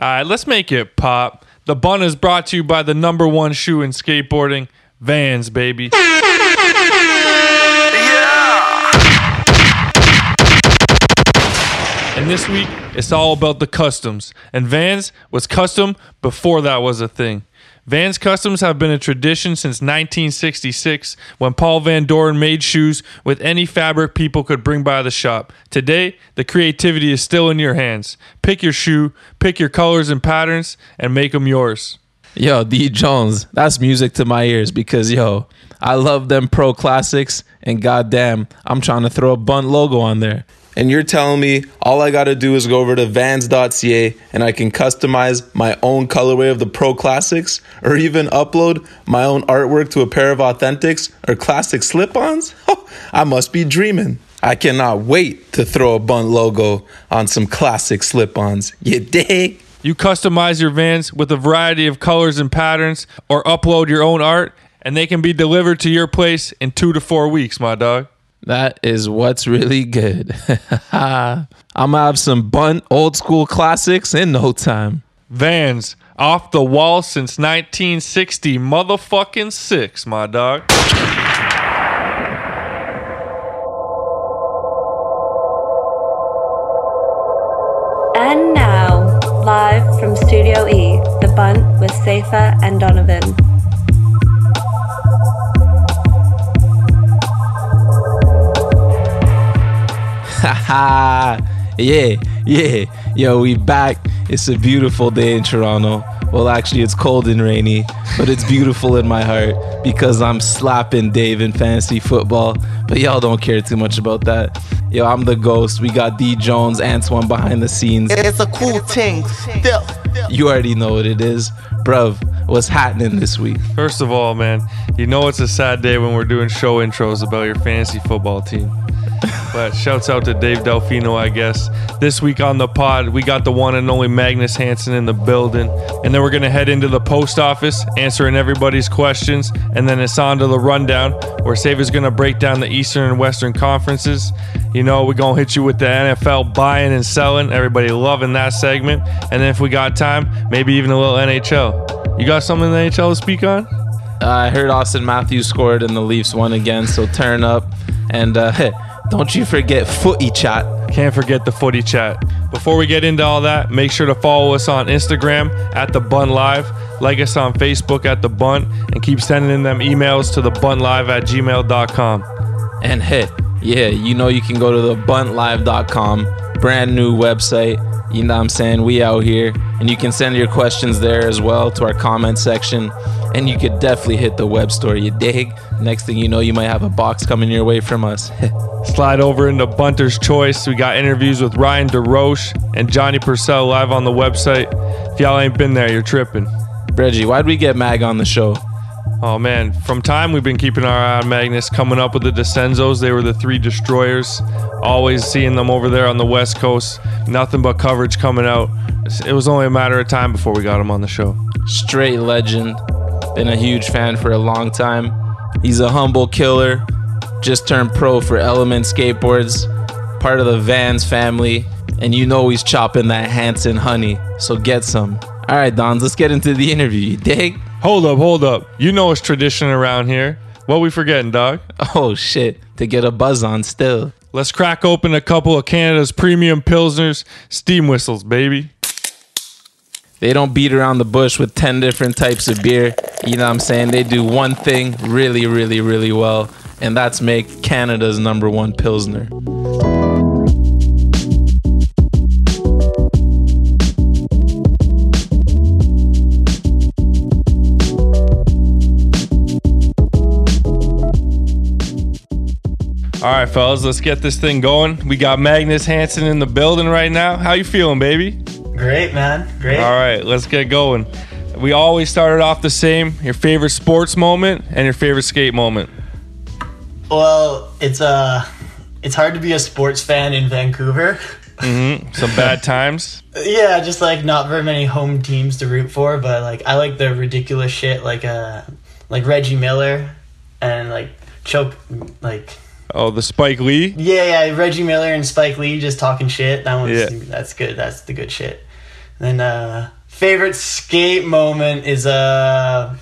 All right, let's make it pop. The Bunt is brought to you by the number one shoe in skateboarding, Vans, baby. And this week, it's all about the customs. And Vans was custom before that was a thing. Vans customs have been a tradition since 1966 when Paul Van Doren made shoes with any fabric people could bring by the shop. Today, the creativity is still in your hands. Pick your shoe, pick your colors and patterns, and make them yours. Yo, D Jones, that's music to my ears because yo, I love them pro classics and goddamn, I'm trying to throw a bunt logo on there. And you're telling me all I gotta do is go over to vans.ca and I can customize my own colorway of the pro classics or even upload my own artwork to a pair of authentics or classic slip ons? I must be dreaming. I cannot wait to throw a bunt logo on some classic slip ons. You dig? You customize your vans with a variety of colors and patterns or upload your own art, and they can be delivered to your place in two to four weeks, my dog. That is what's really good. I'm gonna have some bunt old school classics in no time. Vans, off the wall since 1960, motherfucking six, my dog. And now, live from Studio E, The Bunt with Cephas and Donovan. yeah, yeah. Yo, we back. It's a beautiful day in Toronto. Well, actually, it's cold and rainy, but it's beautiful in my heart because I'm slapping Dave in fantasy football. But y'all don't care too much about that. Yo, I'm the ghost. We got D Jones, Antoine behind the scenes. It's a cool thing. Still. You already know what it is. Bruv, what's happening this week? First of all, man, you know it's a sad day when we're doing show intros about your fantasy football team. But shouts out to Dave Delfino, I guess. This week on the pod, we got the one and only Magnus Hansen in the building. And then we're going to head into the post office, answering everybody's questions. And then it's on to the rundown, where Cephas's going to break down the Eastern and Western conferences. You know, we're going to hit you with the NFL buying and selling. Everybody loving that segment. And then if we got time, maybe even a little NHL. You got something in the NHL to speak on? Uh, I heard Auston Matthews scored and the Leafs won again, so turn up. And uh, don't you forget footy chat. Can't forget the footy chat. Before we get into all that, make sure to follow us on Instagram at the Bunt Live, like us on Facebook at the Bunt, and keep sending in them emails to the Live at gmail.com. And hey, yeah, you know you can go to the buntlive.com, brand new website. You know what I'm saying? We out here. And you can send your questions there as well to our comment section. And you could definitely hit the web store, you dig? Next thing you know, you might have a box coming your way from us. Slide over into Bunter's Choice. We got interviews with Ryan DeRoche and Johnny Purcell live on the website. If y'all ain't been there, you're tripping. Reggie, why'd we get Mag on the show? Oh man, from time we've been keeping our eye on Magnus coming up with the Decenzos. They were the three destroyers. Always seeing them over there on the West Coast. Nothing but coverage coming out. It was only a matter of time before we got him on the show. Straight legend. Been a huge fan for a long time. He's a humble killer. Just turned pro for Element Skateboards. Part of the Vans family. And you know he's chopping that Hanson honey. So get some. All right, Dons, let's get into the interview. You dig? Hold up, hold up. You know it's tradition around here. What we forgetting, dog? Oh shit, to get a buzz on still. Let's crack open a couple of Canada's premium pilsners, steam whistles, baby. They don't beat around the bush with 10 different types of beer. You know what I'm saying? They do one thing really, really, really well, and that's make Canada's number one pilsner. All right, fellas, let's get this thing going. We got Magnus Hansen in the building right now. How you feeling, baby? Great, man. Great. All right, let's get going. We always started off the same. Your favorite sports moment and your favorite skate moment. Well, it's uh it's hard to be a sports fan in Vancouver. Mm-hmm. Some bad times. yeah, just like not very many home teams to root for, but like I like the ridiculous shit like uh like Reggie Miller and like choke like Oh, the Spike Lee. Yeah, yeah, Reggie Miller and Spike Lee just talking shit. That one's Yeah. that's good. That's the good shit. Then uh, favorite skate moment is uh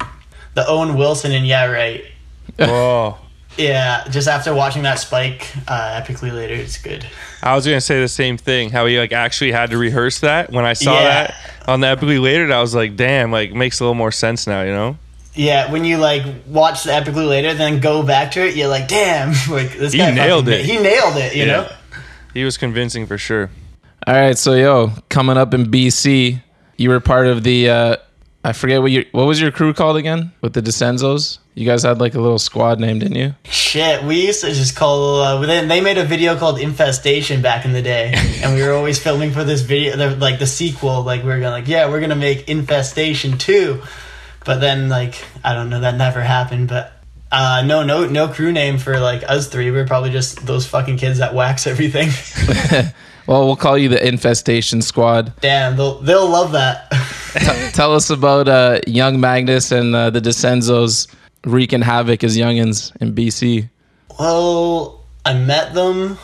the Owen Wilson and yeah right. Whoa. Yeah, just after watching that spike uh, Epicly Later, it's good. I was gonna say the same thing. How he like actually had to rehearse that. When I saw Yeah. that on the Epicly Later, I was like, damn, like makes a little more sense now. You know? Yeah, when you like watch the Epicly Later, then go back to it, you're like, damn, like this He guy nailed fucking it. He nailed it, you know. He was convincing for sure. All right, so yo, coming up in BC, you were part of the uh I forget what your what was your crew called again with the Decenzos? You guys had like a little squad name, didn't you? Shit, we used to just call. Uh, they, they made a video called Infestation back in the day, and we were always filming for this video, the, like the sequel. Like we were gonna, like, yeah, we're gonna make Infestation two, but then like I don't know, that never happened. But uh, no, no, no crew name for like us three. We are probably just those fucking kids that wax everything. Well, we'll call you the Infestation Squad. Damn, they'll they'll love that. Tell us about uh, young Magnus and uh, the Decenzos wreaking havoc as youngins in BC. Well, I met them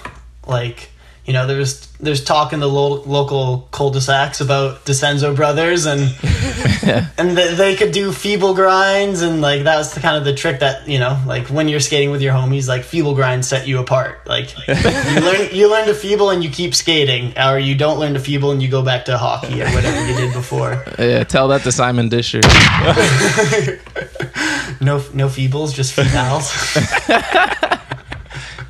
like you know there's there's talk in the lo- local cul-de-sacs about Decenzo brothers and and th- they could do feeble grinds and like that was the kind of the trick that you know like when you're skating with your homies like feeble grinds set you apart. Like you learn you learn to feeble and you keep skating or you don't learn to feeble and you go back to hockey or whatever you did before. Yeah, tell that to Simon Disher. no no feebles just females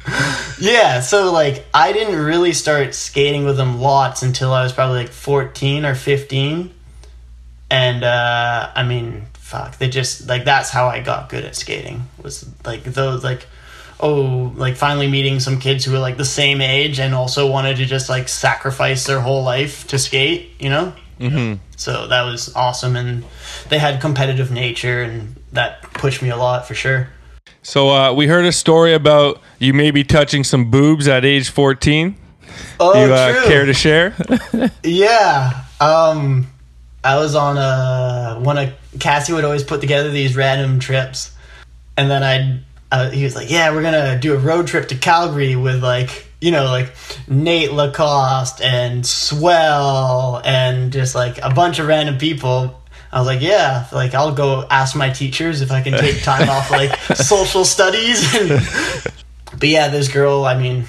yeah so like i didn't really start skating with them lots until i was probably like 14 or 15 and uh i mean fuck they just like that's how i got good at skating was like those like oh like finally meeting some kids who were like the same age and also wanted to just like sacrifice their whole life to skate you know? Mm-hmm. so that was awesome and they had competitive nature and that pushed me a lot for sure So uh, we heard a story about you maybe touching some boobs at age 14. oh you uh, true care to share? yeah um i was on a one of cassie would always put together these random trips and then i'd uh, he was like yeah we're gonna do a road trip to calgary with like you know like nate lacoste and swell and just like a bunch of random people I was like, yeah, like I'll go ask my teachers if I can take time off like social studies. but yeah, this girl, I mean,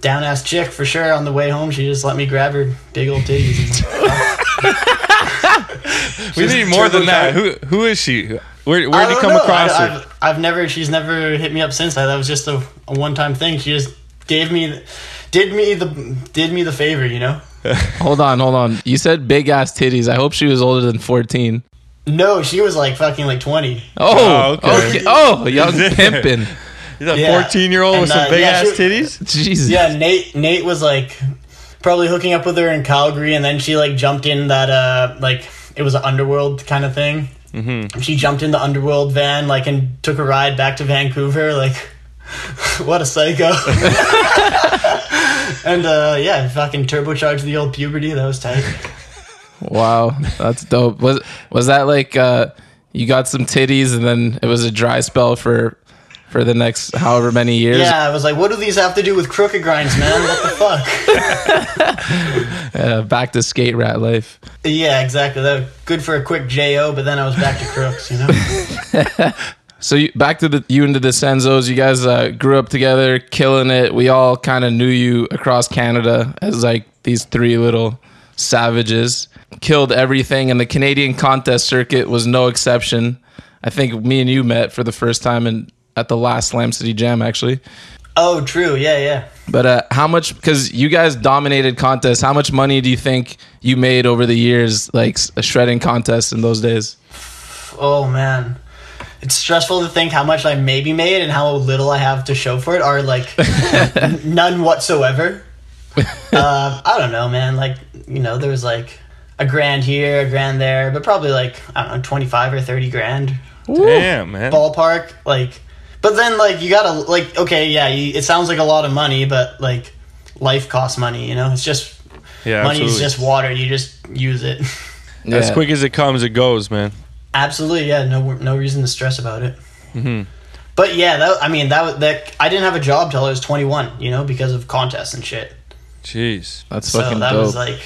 down ass chick for sure. On the way home, she just let me grab her big old titties. we need more than turbocharged. that. Who who is she? Where where did you come know. across I, her? I've, I've never. She's never hit me up since. That that was just a, a one time thing. She just gave me, did me the did me the favor. You know. hold on, hold on. You said big ass titties. I hope she was older than 14. No, she was like fucking like twenty. Oh, Oh, okay. okay. Oh, young pimpin'. He's a Yeah. 14 year old with some uh, big yeah, ass she- titties. Jesus. Yeah, Nate. Nate was like probably hooking up with her in Calgary, and then she like jumped in that uh like it was an underworld kind of thing. Mm-hmm. She jumped in the underworld van like and took a ride back to Vancouver. Like, what a psycho! and uh yeah, fucking turbocharged the old puberty. That was tight. Wow, that's dope. Was was that like uh you got some titties and then it was a dry spell for for the next however many years? Yeah, I was like, what do these have to do with crooked grinds, man? What the fuck? Uh, back to skate rat life. yeah, exactly. That good for a quick Jo, but then I was back to crooks. You know. So you, back to the you and the Decenzos, you guys uh, grew up together, killing it. We all kind of knew you across Canada as like these three little savages. Killed everything, and the Canadian contest circuit was no exception. I think me and you met for the first time in at the last Slam City Jam, actually. Oh, true. Yeah, yeah. But uh, how much? Because you guys dominated contests. How much money do you think you made over the years, like shredding contests in those days? Oh man. It's stressful to think how much I maybe made and how little I have to show for it are like none whatsoever. uh, I don't know, man. Like, you know, there was like a grand here, a grand there, but probably like, I don't know, 25 or 30 grand Damn, man. ballpark. Like, but then like you gotta, like, okay, yeah, you, it sounds like a lot of money, but like life costs money, you know? It's just, Yeah, money is just water. You just use it. As quick as it comes, it goes, man. Absolutely, yeah. No, no reason to stress about it. But yeah, that I mean that was- that I didn't have a job till I was 21, you know, because of contests and shit. Jeez. That's So fucking that dope. was like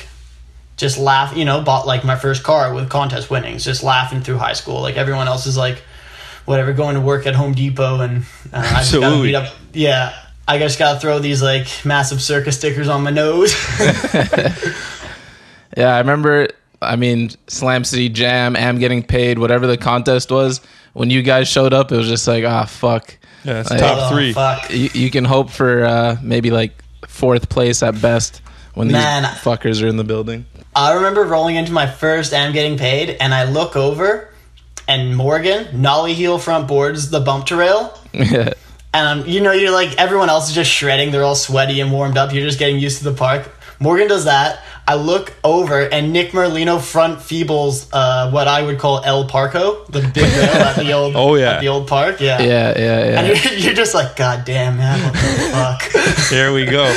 just laugh. You know, bought like my first car with contest winnings, just laughing through high school. Like everyone else is like, whatever, going to work at Home Depot, and uh, I just gotta beat up. Yeah, I just gotta throw these like massive circus stickers on my nose. Yeah, I remember. I mean, Slam City Jam, Am getting paid, whatever the contest was. When you guys showed up, it was just like, ah, fuck. Yeah, it's Like, top Oh, three. fuck. You, you can hope for uh, maybe like fourth place at best when these Man. fuckers are in the building. I remember rolling into my first am getting paid, and I look over, and Morgan nollie heel front boards the bump to rail, yeah, and um, you know you're like everyone else is just shredding. They're all sweaty and warmed up. You're just getting used to the park. Morgan does that. I look over, and Nick Merlino front feebles uh, what I would call El Parco, the big rail at the old Oh, yeah. at the old park. Yeah, yeah, yeah, And you're, you're just like, God damn, man, what the fuck? There we go.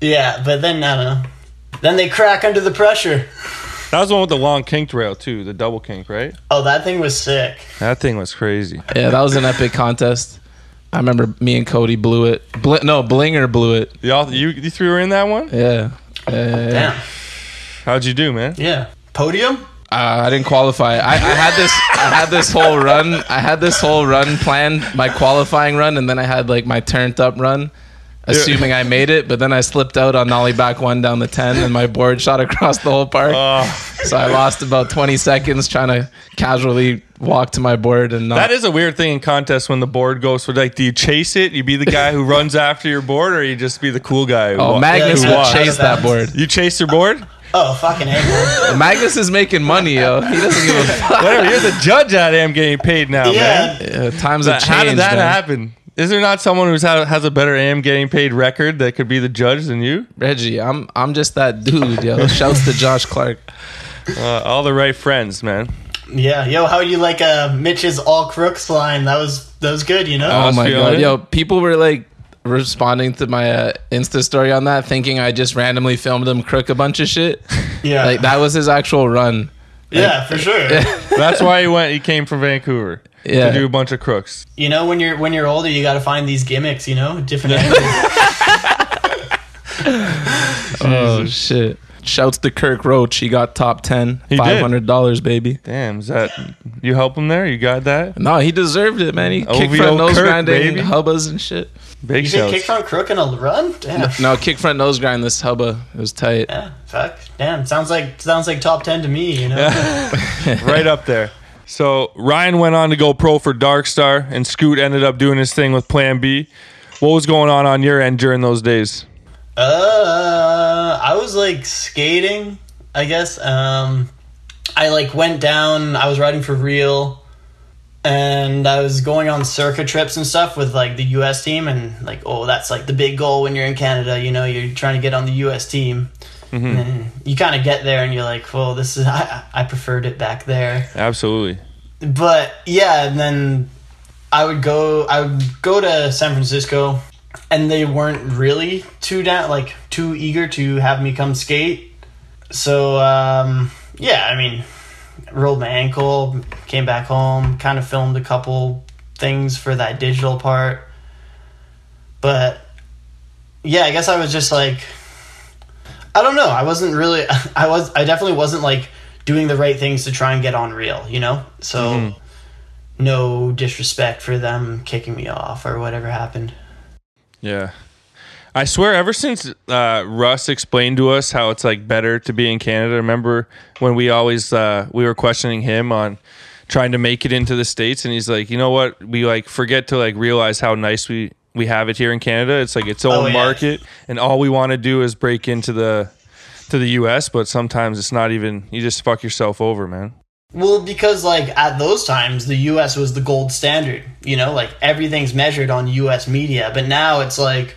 yeah, but then I don't know. Then they crack under the pressure. That was the one with the long kinked rail too, the double kink, right? Oh, that thing was sick. That thing was crazy. Yeah, that was an epic contest. I remember me and Cody blew it. Bl- no, Blinger blew it. Y'all, you, you three were in that one. Yeah. Yeah, yeah, yeah. Damn. How'd you do, man? Yeah. Podium? Uh, I didn't qualify. I, I had this. I had this whole run. I had this whole run planned, my qualifying run, and then I had like my turned up run, assuming I made it. But then I slipped out on nollie back one down the ten, and my board shot across the whole park. Oh, so I lost about twenty seconds trying to casually walk to my board and not. that is a weird thing in contests when the board goes for like, do you chase it? You be the guy who runs after your board, or you just be the cool guy? Who oh, wa- Magnus Yeah, will yeah. chase that board. You chase your board? Oh, fucking A. Magnus is making money, yo. He doesn't give a fuck. Whatever. You're the judge at am getting paid now, man. Yeah. Yeah, times have How did that man. happen? Is there not someone who's ha- has a better am getting paid record that could be the judge than you? Reggie, I'm I'm just that dude, yo. Shouts to Josh Clark. Uh, all the right friends, man. Yeah. Yo, how would you like uh, Mitch's all crooks line? That was that was good, you know? Oh my feeling god, it. yo! People were like responding to my uh, Insta story on that, thinking I just randomly filmed him crook a bunch of shit. yeah. Like that was his actual run. yeah, for sure. That's why he went. He came from Vancouver Yeah. to do a bunch of crooks. You know, when you're when you're older, you got to find these gimmicks. You know, different angles. Oh shit! Shouts to Kirk Roach. He got top ten. He. Five hundred dollars, baby. Damn, is that you help him there? You got that? No, he deserved it, man. He kick OVO front nose Kirk, grinding, baby. hubbas and shit. Big You did kick shouts. front crook in a run? Damn. No, kick front nose grind this hubba. It was tight. Yeah, fuck. Damn. Sounds like sounds like top ten to me. You know. right up there. So Ryan went on to go pro for Dark Star, and Scoot ended up doing his thing with Plan B. What was going on on your end during those days? Uh, I was like skating, I guess. Um, I like went down. I was riding for real, and I was going on circuit trips and stuff with like the U.S. team, and like, oh, that's like the big goal when you're in Canada. You know, you're trying to get on the U.S. team. And then you kind of get there, and you're like, well, this is I, I preferred it back there Absolutely. but yeah, and then I would go. I would go to San Francisco, and they weren't really too down, like too eager to have me come skate. So um, yeah, I mean, rolled my ankle, came back home, kind of filmed a couple things for that digital part, but yeah, I guess I was just like, I don't know. I wasn't really. I was. I definitely wasn't like doing the right things to try and get on real. You know. So no disrespect for them kicking me off or whatever happened. Yeah. I swear, ever since uh, Russ explained to us how it's like better to be in Canada, remember when we always uh, we were questioning him on trying to make it into the states, and he's like, you know what, we like forget to like realize how nice we we have it here in Canada. It's like its oh, own Oh, yeah. market, and all we want to do is break into the to the U.S. But sometimes it's not even. You just fuck yourself over, man. Well, because like at those times, the U.S. was the gold standard. You know, like everything's measured on U.S. media. But now it's like,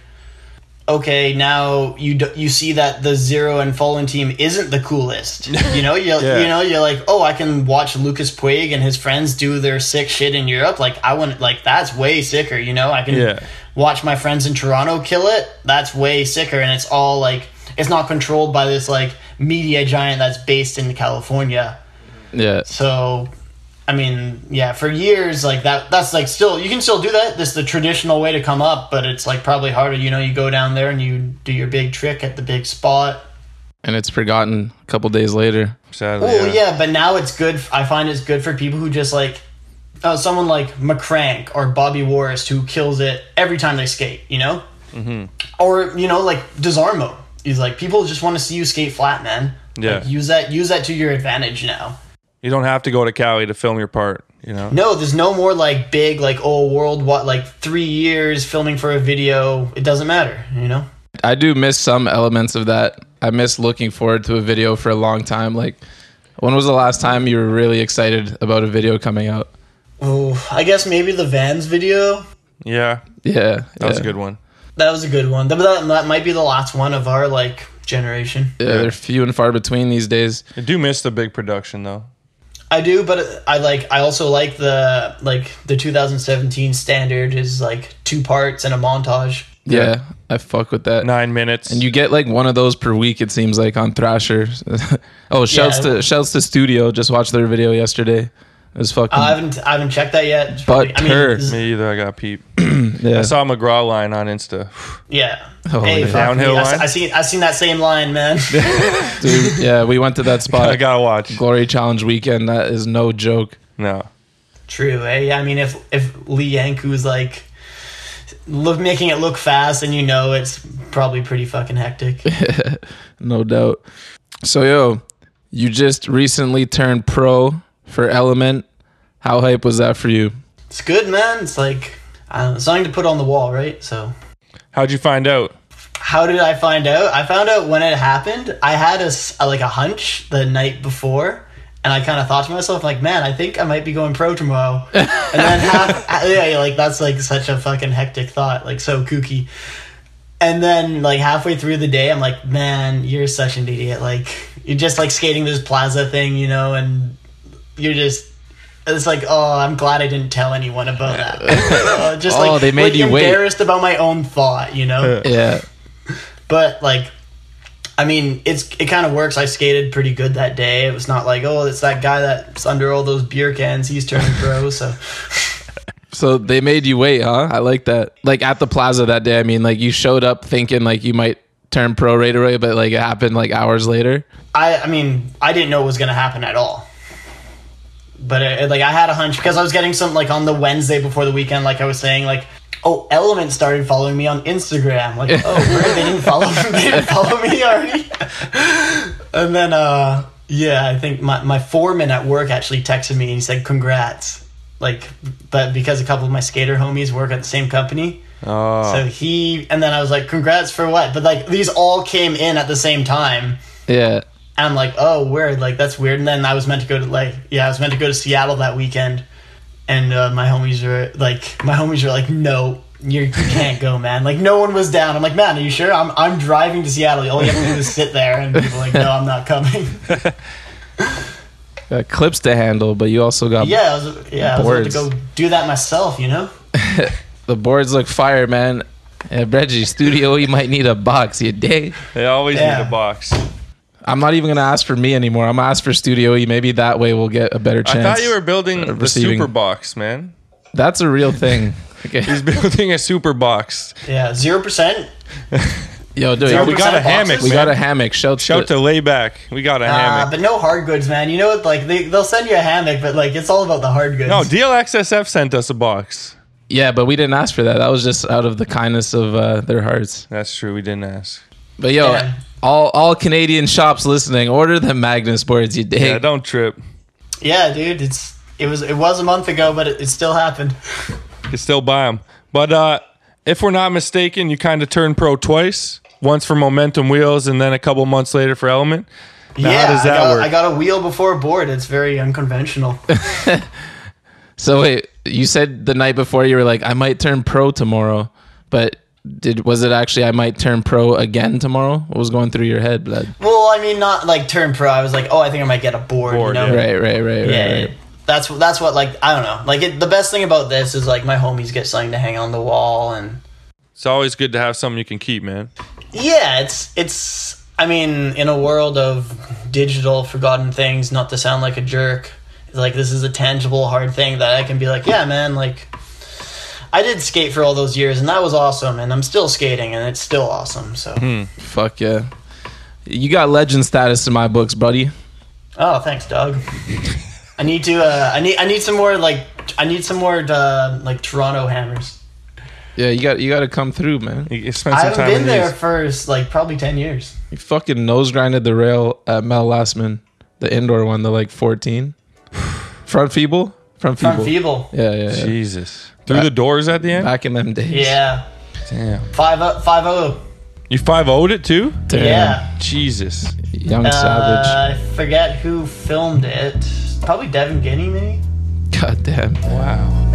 okay, now you d- you see that the zero and fallen team isn't the coolest. You know, you Yeah. you know, you're like, oh, I can watch Lucas Puig and his friends do their sick shit in Europe. Like I want, like that's way sicker. You know, I can Yeah. watch my friends in Toronto kill it. That's way sicker, and it's all like it's not controlled by this like media giant that's based in California. Yeah. So, I mean, yeah, for years, like that, that's like still, you can still do that. This is the traditional way to come up, but it's like probably harder. You know, you go down there and you do your big trick at the big spot. and it's forgotten a couple days later. Sadly, Well, yeah. yeah. but now it's good. I find it's good for people who just like, uh, someone like McCrank or Bobby Worrest who kills it every time they skate. You know, mm-hmm. or you know like Desarmo. He's like people just want to see you skate flat, man. Yeah. Like, use that use that to your advantage now. You don't have to go to Cali to film your part. You know. No, there's no more like big like oh world what like three years filming for a video. It doesn't matter. You know. I do miss some elements of that. I miss looking forward to a video for a long time. Like, when was the last time you were really excited about a video coming out? Oh, I guess maybe the Vans video. Yeah, Yeah, that was a good one. That was a good one. That, that, that might be the last one of our like generation. Yeah, they're few and far between these days. I do miss the big production though. I do, but I like. I also like the like the 2017 standard is like two parts and a montage. Yeah, I fuck with that. Nine minutes. And you get like one of those per week. It seems like on Thrasher. oh, shouts Yeah. to shouts to Studio. Just watched their video yesterday. It was fucking. I haven't I haven't checked that yet. It's But her- this is- Me either. I got peep. yeah. I saw McGraw line on Insta. yeah. Oh, hey, yeah. fuck Downhill me. I, line? I seen I seen that same line, man. Dude, yeah, we went to that spot. I gotta watch. Glory Challenge weekend. That is no joke. No. True. Eh? Yeah. I mean, if if Lee Yankou's like look making it look fast, and you know it's probably pretty fucking hectic. No doubt. So yo, you just recently turned pro for Element. How hype was that for you? it's good, man. It's like I something to put on the wall, right? So. How'd you find out? How did I find out? I found out when it happened. I had a like a hunch the night before, and I kind of thought to myself like, "Man, I think I might be going pro tomorrow." and then half, yeah, like that's like such a fucking hectic thought, like so kooky. And then like halfway through the day, I'm like, "Man, you're such an idiot! Like you're just like skating this plaza thing, you know, and you're just." It's like, oh, I'm glad I didn't tell anyone about that. Uh, just Oh, like, they made like you wait. embarrassed about my own thought, you know Yeah. but like i mean it's it kind of works i skated pretty good that day it was not like oh it's that guy that's under all those beer cans he's turning pro so So they made you wait, huh? I like that. Like at the plaza that day. I mean, like you showed up thinking like you might turn pro right away, but like it happened like hours later. i i mean i didn't know it was going to happen at all but it, like i had a hunch because i was getting some like on the wednesday before the weekend like i was saying like oh element started following me on instagram. Like oh they didn't follow they didn't follow me already? And then uh yeah i think my, my foreman at work actually texted me and he said congrats. Like but because a couple of my skater homies work at the same company. Oh, so he and then i was like congrats for what? But like these all came in at the same time. Yeah. And I'm like, oh, weird. Like that's weird. And then I was meant to go to like, yeah, I was meant to go to Seattle that weekend, and uh, my homies were like, my homies were like, no, you're, you can't go, man. Like no one was down. I'm like, man, are you sure? I'm I'm driving to Seattle. All you have to do is sit there, and people are like, no, I'm not coming. Got clips to handle, but you also got yeah, I was yeah, I was about to go do that myself. You know. the boards look fire, man. Yeah, Reggie, studio, you might need a box, you dig? they always Yeah. need a box. I'm not even gonna ask for me anymore. I'm gonna ask for Studio E. Maybe that way we'll get a better chance. I thought you were building the super box, man. That's a real thing. Okay. He's building a super box. Yeah, zero percent. Yo, dude, We got a percent hammock, we man. got a hammock. Shout, Shout to layback. We got a Uh, hammock. but no hard goods, man. You know what? Like they they'll send you a hammock, but like it's all about the hard goods. No, DLXSF sent us a box. Yeah, but we didn't ask for that. That was just out of the kindness of uh, their hearts. That's true. We didn't ask. But yo, Yeah. All all Canadian shops listening, order the Magnus boards. You dig? Yeah, don't trip. Yeah, dude, it's it was it was a month ago, but it, it still happened. You can still buy them. But uh, if we're not mistaken, you kind of turned pro twice. Once for Momentum Wheels, and then a couple months later for Element. Now, yeah, how does that I got, work? I got a wheel before a board. It's very unconventional. So wait, you said the night before you were like, I might turn pro tomorrow, but did was it actually I might turn pro again tomorrow? What was going through your head, blood? well, I mean, not like turn pro. I was like, oh, I think I might get a board. Board, you know? yeah. Right, right, right, right. Yeah, right. that's that's what like I don't know. Like it, the best thing about this is like my homies get something to hang on the wall, and It's always good to have something you can keep, man. yeah, it's it's. I mean, in a world of digital forgotten things, not to sound like a jerk, like this is a tangible hard thing that I can be like, yeah, man, like I did skate for all those years, and that was awesome, and I'm still skating, and it's still awesome. So Hmm. Fuck yeah. You got legend status in my books, buddy. Oh, thanks, Doug. I need to. Uh, I need. I need some more like. I need some more uh, like Toronto hammers. Yeah, you got you got to come through, man. You spent I some haven't time been in there these. for like probably ten years. You fucking nose grinded the rail at Mel Lastman, the indoor one, the like 14. Front feeble? Front feeble. From Feeble. Yeah, yeah, yeah. Jesus. Through the doors at the end? Back in them days. Yeah. Damn. Five up. Five oh. You 5 0'd it too? Damn. Yeah. Jesus. Young Uh, Savage. I forget who filmed it. Probably Devin Guinea, maybe. God damn. Wow.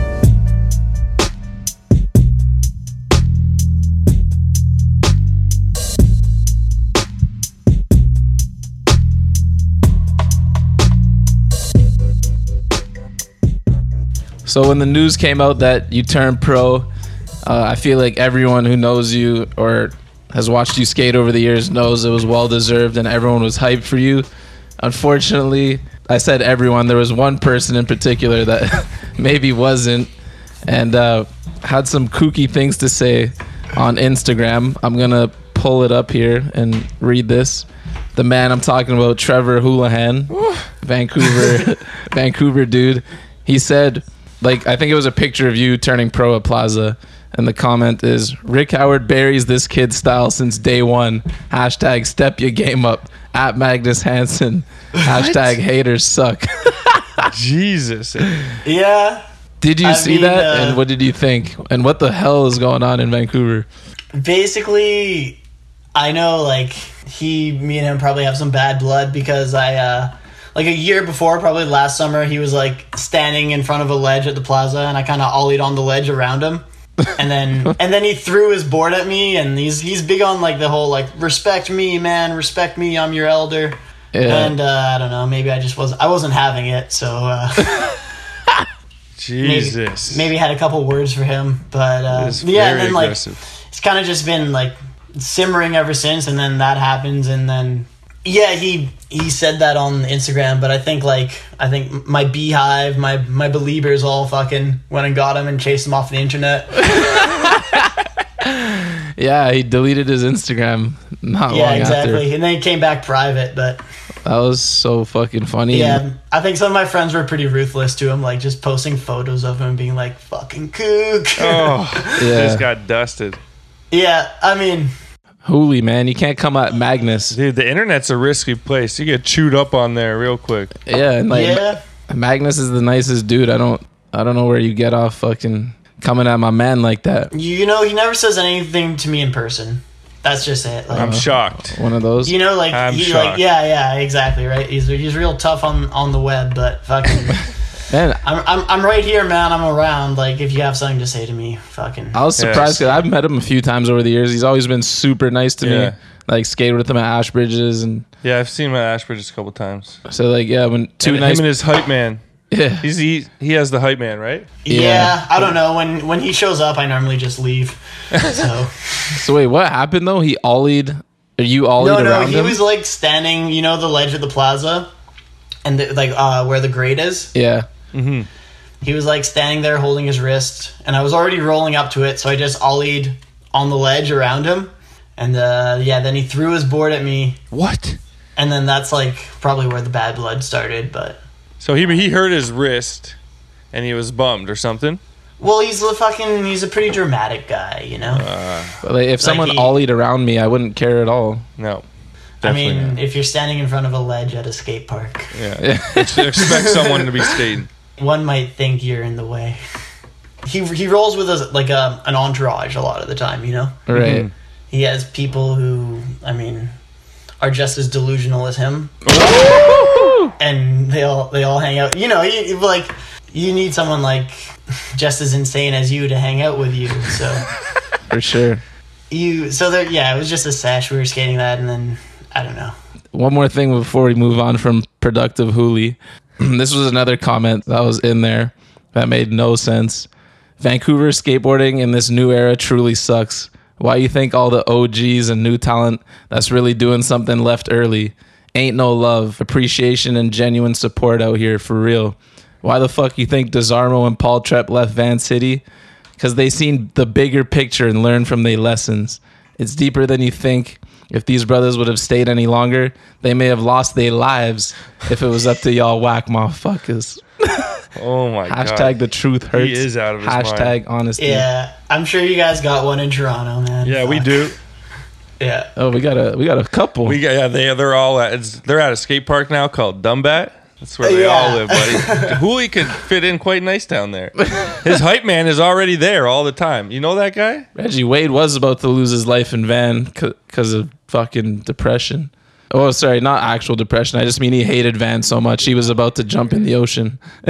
So when the news came out that you turned pro, uh, I feel like everyone who knows you or has watched you skate over the years knows it was well deserved and everyone was hyped for you. Unfortunately, I said everyone. There was one person in particular that maybe wasn't and uh, had some kooky things to say on Instagram. I'm going to pull it up here and read this. The man I'm talking about, Trevor Houlihan, Vancouver, Vancouver dude. He said, like, I think it was a picture of you turning pro at Plaza, and the comment is, "Rick Howard buries this kid's style since day one." Hashtag step your game up. At Magnus Hansen. Hashtag haters suck. Jesus. Yeah. did you I see mean, that? uh, and what did you think? And what the hell is going on in Vancouver? basically i know like he me and him probably have some bad blood because i uh like a year before probably last summer he was like standing in front of a ledge at the plaza and i kind of ollied on the ledge around him and then and then he threw his board at me and he's he's big on like the whole like respect me man respect me i'm your elder Yeah. and uh, i don't know maybe i just was i wasn't having it so uh maybe, Jesus. maybe had a couple words for him but uh yeah and then like aggressive. it's kind of just been like simmering ever since and then that happens and then yeah he he said that on instagram but i think like i think my beehive my my believers all fucking went and got him and chased him off the internet yeah, he deleted his Instagram not yeah long exactly after. and then he came back private but That was so fucking funny. yeah i think some of my friends were pretty ruthless to him like just posting photos of him being like fucking kook Oh, Yeah. just got dusted. yeah i mean Holy man, you can't come at Magnus. Dude, the internet's a risky place. You get chewed up on there real quick. Yeah, and like yeah Magnus is the nicest dude. I don't I don't know where you get off fucking coming at my man like that. you, you know he never says anything to me in person that's just it like I'm uh-huh. shocked. One of those. You know, like I'm he, shocked. like yeah, yeah, exactly, right. He's he's real tough on on the web, but fucking, man, I'm I'm I'm right here, man. I'm around. Like if you have something to say to me, fucking. I was surprised because I've met him a few times over the years. He's always been super nice to Yeah. me. Like skated with him at Ashbridges and Yeah, I've seen him at Ashbridge a couple times. so like yeah, when two and nice him and his hype man. yeah. He's he, he has the hype man, right? yeah, yeah. I don't know when when he shows up, I normally just leave. So So wait, what happened though? He ollied. Are you ollied no, no, around he him? was like standing, you know, the ledge of the plaza, and the, like uh where the grate is. yeah. He was like standing there holding his wrist, and I was already rolling up to it, so I just ollied on the ledge around him, and uh yeah, then he threw his board at me. What? and then that's like probably where the bad blood started but So he he hurt his wrist, and he was bummed or something. well he's a fucking he's a pretty dramatic guy you know But like, if someone he- ollied around me, I wouldn't care at all. No, i mean not. if you're standing in front of a ledge at a skate park Yeah, expect someone to be skating. One might think you're in the way he, he rolls with a, like a, an entourage a lot of the time you know Right. Mm-hmm. he has people who i mean are just as delusional as him and they all they all hang out you know you, you- like you need someone like just as insane as you to hang out with you so For sure. you so there yeah it was just a sash. we were skating that and then i don't know One more thing before we move on from productive Hooli. this was another comment that was in there that made no sense. Vancouver skateboarding in this new era truly sucks. Why you think all the OGs and new talent that's really doing something left early? Ain't no love, appreciation, and genuine support out here for real. Why the fuck you think Desarmo and Paul Trepp left Van City? Because they seen the bigger picture and learned from their lessons. It's deeper than you think. If these brothers would have stayed any longer, they may have lost their lives if it was up to y'all whack motherfuckers. Oh my god. Hashtag the truth hurts. He is out of his mind. Hashtag honesty. Yeah, I'm sure you guys got one in Toronto, man. Yeah, we do. Yeah. Oh, we got a we got a couple. We got yeah, they they're all at it's, they're at a skate park now called Dumbat. That's where they all live, buddy. Hooley could fit in quite nice down there. His hype man is already there all the time. You know that guy? Reggie Wade was about to lose his life in van because of fucking depression. Oh, sorry, not actual depression. I just mean he hated Van so much he was about to jump in the ocean.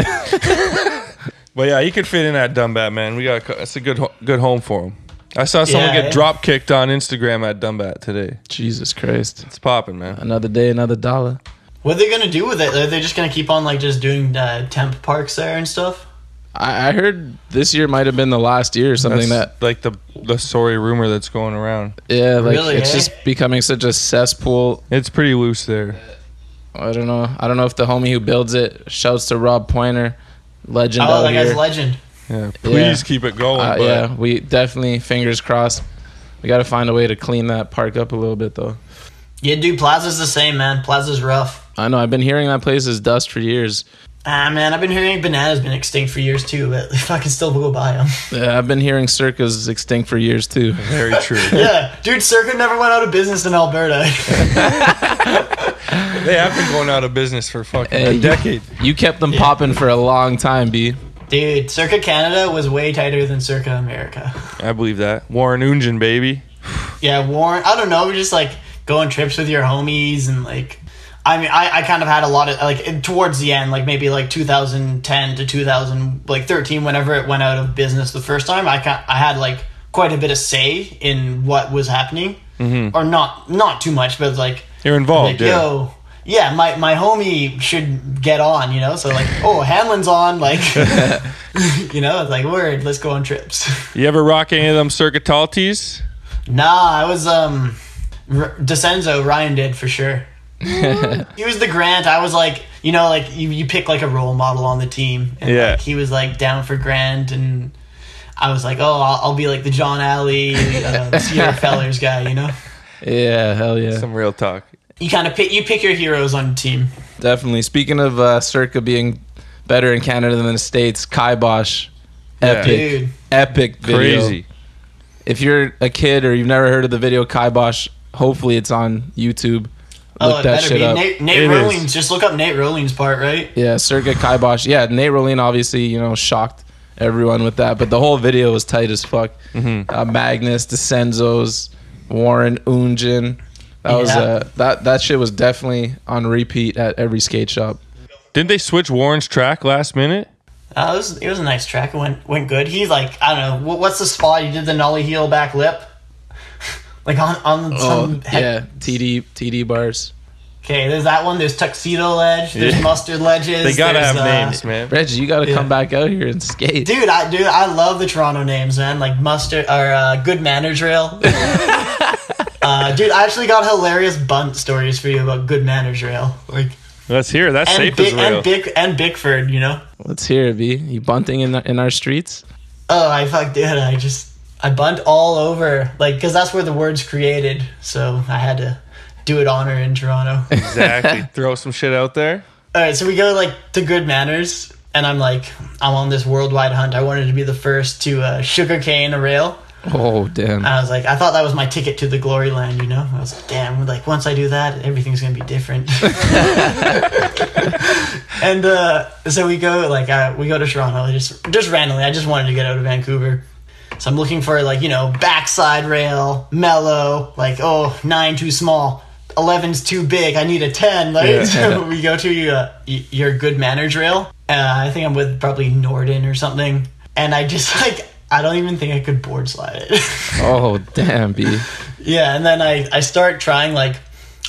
But yeah, he could fit in at Dumbat, man. We got it's a good good home for him. I saw someone Yeah, get yeah. drop kicked on Instagram at Dumbat today. Jesus Christ. It's popping, man. Another day, another dollar. What are they gonna do with it? Are they just gonna keep on like just doing uh, temp parks there and stuff? I, I heard this year might have been the last year or something That's like the the sorry rumor that's going around. that yeah, like Really, it's eh? just becoming such a cesspool. It's pretty loose there. I don't know. I don't know if the homie who builds it shouts to Rob Pointer, legend Oh, out that here. guy's legend. Yeah, please keep it going. Uh, but yeah, we definitely fingers crossed. We got to find a way to clean that park up a little bit though. Yeah, dude, Plaza's the same, man. Plaza's rough. I know I've been hearing that place is dust for years. Ah, man, I've been hearing Banana's been extinct for years too, but if I can still go buy them. Yeah, I've been hearing Circa's extinct for years too. very true. yeah, dude, Circa never went out of business in Alberta. they have been going out of business for fucking Hey, a you- decade. You kept them popping for a long time, B. dude, Circa Canada was way tighter than Circa America. I believe that. Warren Ungen, baby. Yeah, Warren. I don't know, We just like going trips with your homies and like. I mean, I, I kind of had a lot of like towards the end, like maybe like 2010 to 2000, like 13, whenever it went out of business the first time. I ca- I had like quite a bit of say in what was happening, mm-hmm. or not not too much, but like You're involved, like yeah. yo, yeah, my my homie should get on, you know. So like, oh, Hanlon's on, like, you know, it's like word, let's go on trips. You ever rock any of them tees? Nah, I was um R- Decenzo Ryan did for sure. he was the Grant. I was like, you know, like you, you pick like a role model on the team. And Yeah. like, he was like down for Grant, and I was like, oh, I'll, I'll be like the Jon Allie, uh, Sierra Fellers guy. You know, Yeah, hell yeah. Some real talk. you kind of pick you pick your heroes on the team. Definitely. Speaking of uh, Circa being better in Canada than the States, Kibosh, epic, Dude. epic video. Crazy. If you're a kid or you've never heard of the video Kibosh, hopefully it's on YouTube. Oh, Look it that better shit be up. Nate, Nate It is. Rollins. Just look up Nate Rollins' part, right? Yeah, Circa Kibosh. Yeah, Nate Rolene obviously, you know, shocked everyone with that, but the whole video was tight as fuck. Mm-hmm. Uh, Magnus, Decenzo's, Warren Ungen. That was Yeah. uh, that that shit was definitely on repeat at every skate shop. Didn't they switch Warren's track last minute? Uh, it was it was a nice track. It went went good. He's like I don't know what, what's the spot he did the nollie heel back lip, like on on Oh, some head- yeah, TD TD bars. Okay, there's that one. There's tuxedo ledge. There's Yeah. mustard ledges. They gotta have uh, names, man. Reggie, you got to Yeah. come back out here and skate. Dude, I dude, I love the Toronto names, man. Like mustard or uh, good manner drill. uh, dude, I actually got hilarious bunt stories for you about good manner drill. Like Let's hear. it. That's and safe Big, as real. and Big and Bigford, you know. Let's hear it, B. You bunting in the, in our streets? Oh, I fuck did. I just I bunt all over, like, because that's where the word's created. So I had to do it honor in Toronto. exactly. Throw some shit out there. all right, so we go like to good manners, and I'm like, I'm on this worldwide hunt. I wanted to be the first to uh, sugarcane a rail. Oh damn! I was like, I thought that was my ticket to the glory land, you know? I was like, damn, like once I do that, everything's gonna be different. and uh, so we go, like, uh, we go to Toronto, just just randomly. I just wanted to get out of Vancouver. So I'm looking for, like, you know, backside rail, mellow, like, oh, nine too small, 11's too big, I need a 10. Like, Yeah. so we go to uh, your good manners rail. Uh, I think I'm with probably Norden or something. And I just, like, I don't even think I could board slide it. Oh damn, B. Yeah, and then I, I start trying like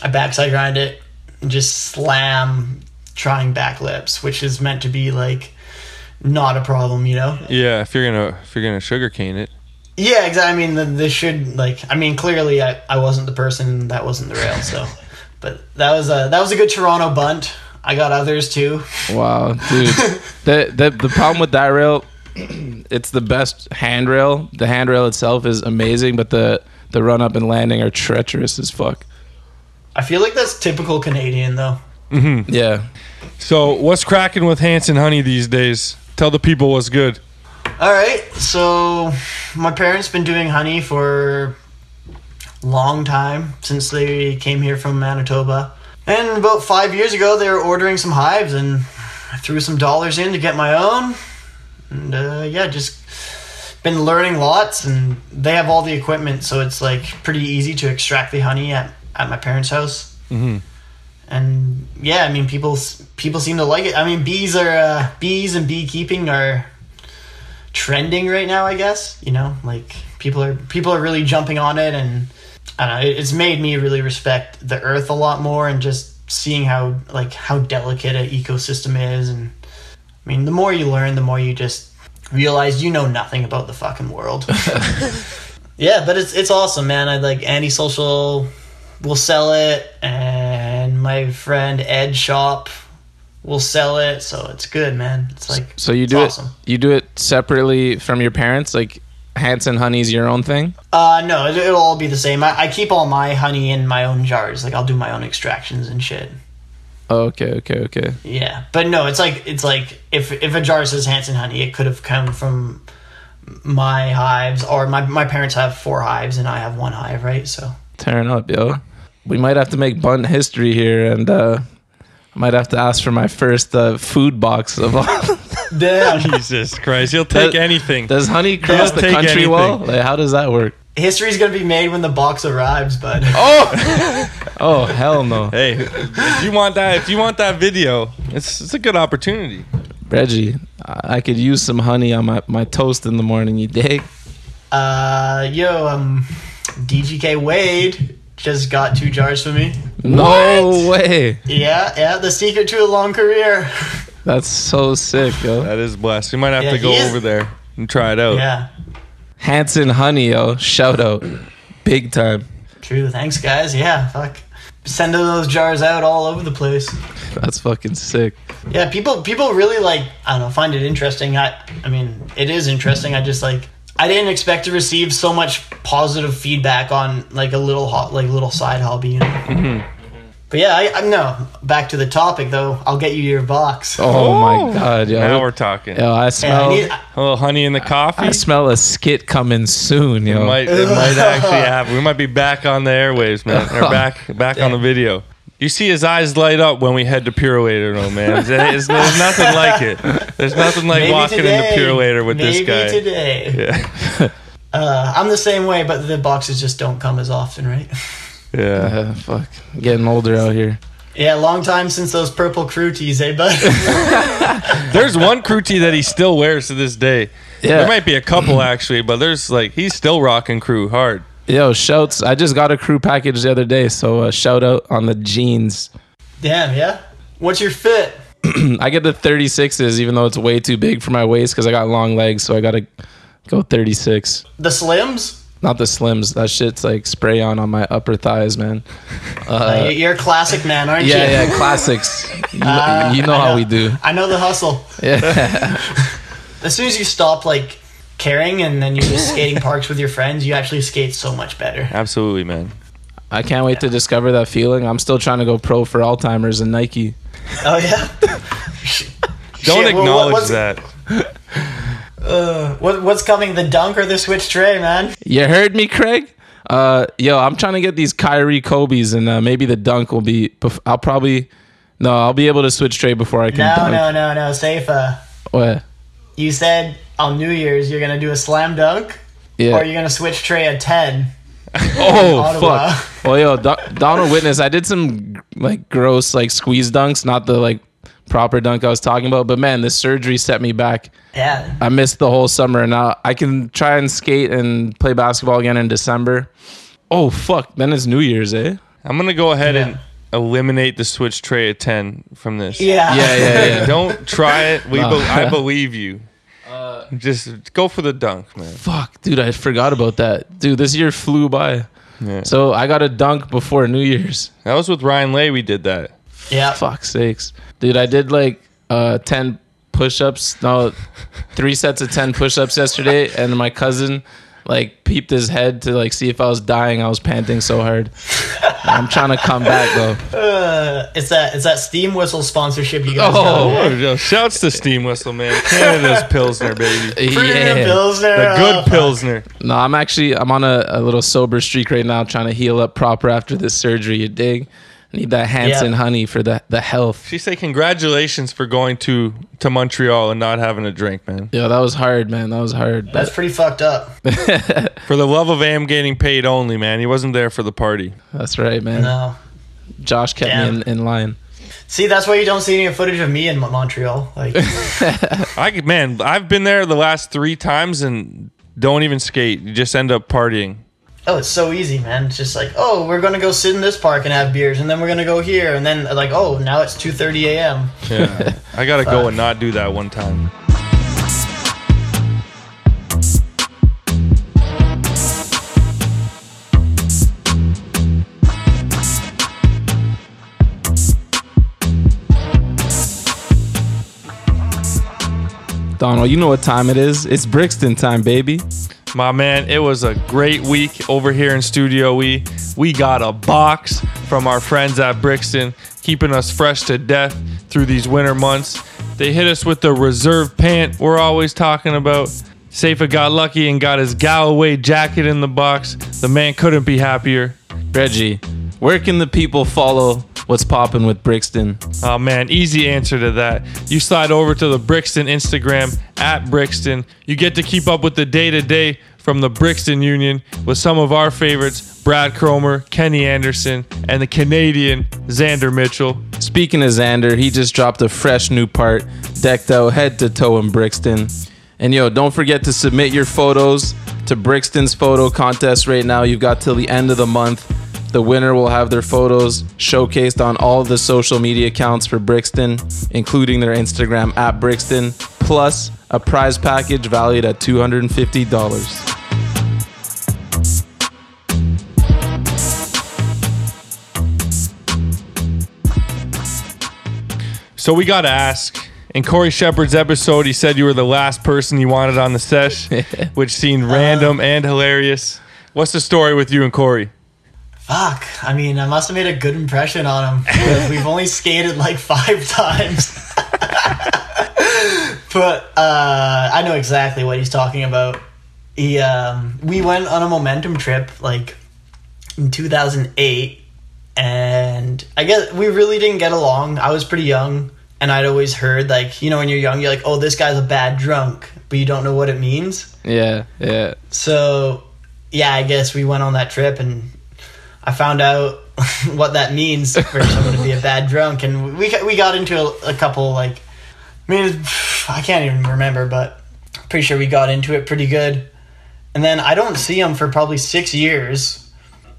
I backside grind it and just slam trying back lips, which is meant to be like not a problem, you know? Yeah, if you're gonna if you're gonna sugarcane it. Yeah, exactly. I mean, this should like I mean, clearly I, I wasn't the person that wasn't the rail, so but that was a that was a good Toronto bunt. I got others too. Wow, dude. the, the the problem with that rail, it's the best handrail. The handrail itself is amazing, but the the run up and landing are treacherous as fuck. I feel like that's typical Canadian though. Mm-hmm. Yeah. So, what's cracking with Hanson Honey these days? Tell the people what's good. All right, so my parents been doing honey for a long time since they came here from Manitoba, and about five years ago they were ordering some hives, and I threw some dollars in to get my own, and uh, yeah, just been learning lots, and they have all the equipment, so it's like pretty easy to extract the honey at at my parents' house. Mhm. And yeah, I mean, people people seem to like it. I mean, bees are uh, bees and beekeeping are trending right now. I guess you know, like people are people are really jumping on it, and I don't know. It, it's made me really respect the earth a lot more, and just seeing how like how delicate an ecosystem is. And I mean, the more you learn, the more you just realize you know nothing about the fucking world. yeah, but it's it's awesome, man. I like antisocial will sell it, and my friend Ed Shop will sell it. So it's good, man. It's like So you do awesome. it you do it separately from your parents like Hanson Honey's your own thing? Uh, no, it, it'll all be the same. I, I keep all my honey in my own jars. Like I'll do my own extractions and shit. Okay, okay, okay. Yeah, but no, it's like it's like if if a jar says Hanson honey, it could have come from my hives, or my my parents have four hives and I have one hive, right? So Tearing up, yo. We might have to make bunt history here and uh I might have to ask for my first uh, food box of all. damn, Jesus Christ, he'll take That- anything. does honey cross They'll the take country anything. well? Like, how does that work? history's gonna be made when the box arrives, bud. Oh, Oh hell no, Hey, if you want that, if you want that video, it's it's a good opportunity. Reggie! I I could use some honey on my, my toast in the morning. You dig? Uh, yo, um, DGK Wade just got two jars for me. No way! Yeah, yeah, the secret to a long career. That's so sick, yo. That is blessed. We might have Yeah, to go is- over there and try it out. yeah, Hanson Honey, yo. Shout out, big time. true. Thanks, guys. Yeah, fuck. Sending those jars out all over the place. That's fucking sick. Yeah, people people really like I don't know find it interesting. I I mean it is interesting. I just like I didn't expect to receive so much positive feedback on like a little hot like little side hobby. You know? Mm-hmm. But yeah, I, I no. Back to the topic though. I'll get you your box. Oh, my oh. god, yo. Now we're talking. yo, I Yeah, I smell. need, A little honey in the coffee. I smell a skit coming soon, yo. It might, it might actually happen. We might be back on the airwaves, man. Or back back on the video. You see his eyes light up when we head to Purolator, though, man. There's, there's nothing like it. There's nothing like maybe walking today, into Purolator with maybe this guy. today. Yeah. Uh, I'm the same way, but the boxes just don't come as often, right? Yeah. Uh, fuck, getting older out here. yeah, long time since those purple crew tees, eh, bud? There's one crew tee that he still wears to this day. Yeah. There might be a couple actually, but there's like he's still rocking crew hard. Yo, shouts! I just got a crew package the other day, so uh, shout out on the jeans. Damn, yeah. What's your fit? I get the 36s, even though it's way too big for my waist because I got long legs, so I gotta go 36. The Slims? Not the slims. That shit's like spray on on my upper thighs, man. Uh, you're a classic man, aren't Yeah, you? yeah, yeah, classics. You, Uh, you know I how we do. I know the hustle. Yeah. As soon as you stop like caring and then you're just skating parks with your friends, you actually skate so much better. Absolutely, man. I can't wait to discover that feeling. I'm still trying to go pro for Alzheimer's and Nike. Oh yeah. Don't Shit, well, acknowledge what's, that. Uh, what, what's coming? The dunk or the switch tray, man? You heard me, Craig? Uh, yo, I'm trying to get these Kyrie Kobe's, and uh, maybe the dunk will be. bef- I'll probably. No, I'll be able to switch trade before I can No, dunk. no, no, no. Cephas. What? You said on New Year's you're gonna do a slam dunk, Yeah. or you're gonna switch tray a ten. Oh fuck! Well, yo, Do- Donald Witness, I did some like gross like squeeze dunks, not the like proper dunk I was talking about. But man, this surgery set me back. Yeah. I missed the whole summer, and now I can try and skate and play basketball again in December. Oh fuck! Then it's New Year's, eh? I'm gonna go ahead Yeah. and eliminate the switch tray at ten from this. Yeah. Yeah, yeah, yeah. Don't try it. We, No. be- I believe you. Just go for the dunk, man. Fuck, dude, I forgot about that. Dude, this year flew by. Yeah. So I got a dunk before New Year's. That was with Ryan Lay. We did that. Yeah. Fuck sakes, dude! I did like uh ten push-ups. No, three sets of ten push-ups yesterday, and my cousin like peeped his head to like see if I was dying. I was panting so hard. I'm trying to come back though. Uh, it's that it's that steam whistle sponsorship you guys Oh, got. Oh, yo, shouts to Steam Whistle, man. Canada's Pilsner, baby. Premium Yeah. Pilsner. The good fuck. Pilsner. No, I'm actually I'm on a, a little sober streak right now, trying to heal up proper after this surgery. You dig? I need that Hanson Yeah. honey for the the health. She said, congratulations for going to to Montreal and not having a drink, man. Yeah, that was hard, man. That was hard. That's pretty fucked up. For the love of Am getting paid only, man. He wasn't there for the party. That's right, man. No. Josh kept Damn. me in, in line. See, that's why you don't see any footage of me in Montreal. Like, I man, I've been there the last three times and don't even skate. You just end up partying. Oh, it's so easy, man. It's just like, oh, we're gonna go sit in this park and have beers, and then we're gonna go here, and then like, oh, now it's two thirty a.m. Yeah, I gotta go and not do that one time. Donald, you know what time it is? It's Brixton time, baby. My man, it was a great week over here in Studio E. We got a box from our friends at Brixton, keeping us fresh to death through these winter months. They hit us with the reserve pant we're always talking about. Cephas got lucky and got his Galloway jacket in the box. The man couldn't be happier. Reggie, where can the people follow what's popping with Brixton? Oh man, easy answer to that. You slide over to the Brixton Instagram at Brixton. You get to keep up with the day to day from the Brixton Union with some of our favorites Brad Cromer, Kenny Anderson, and the Canadian Xander Mitchell. Speaking of Xander, he just dropped a fresh new part, decked out head to toe in Brixton. And yo, don't forget to submit your photos to Brixton's photo contest right now. You've got till the end of the month. The winner will have their photos showcased on all the social media accounts for Brixton, including their Instagram at Brixton, plus a prize package valued at $250. So we got to ask. In Corey Shepard's episode, he said you were the last person he wanted on the sesh, which seemed random and hilarious. What's the story with you and Corey? Fuck. I mean, I must have made a good impression on him. We've only skated like five times. but uh, I know exactly what he's talking about. He, um, we went on a momentum trip like in 2008, and I guess we really didn't get along. I was pretty young, and I'd always heard like, you know, when you're young, you're like, oh, this guy's a bad drunk, but you don't know what it means. Yeah, yeah. So, yeah, I guess we went on that trip and I found out what that means for someone to be a bad drunk, and we we got into a, a couple like, I mean, I can't even remember, but pretty sure we got into it pretty good. And then I don't see him for probably six years,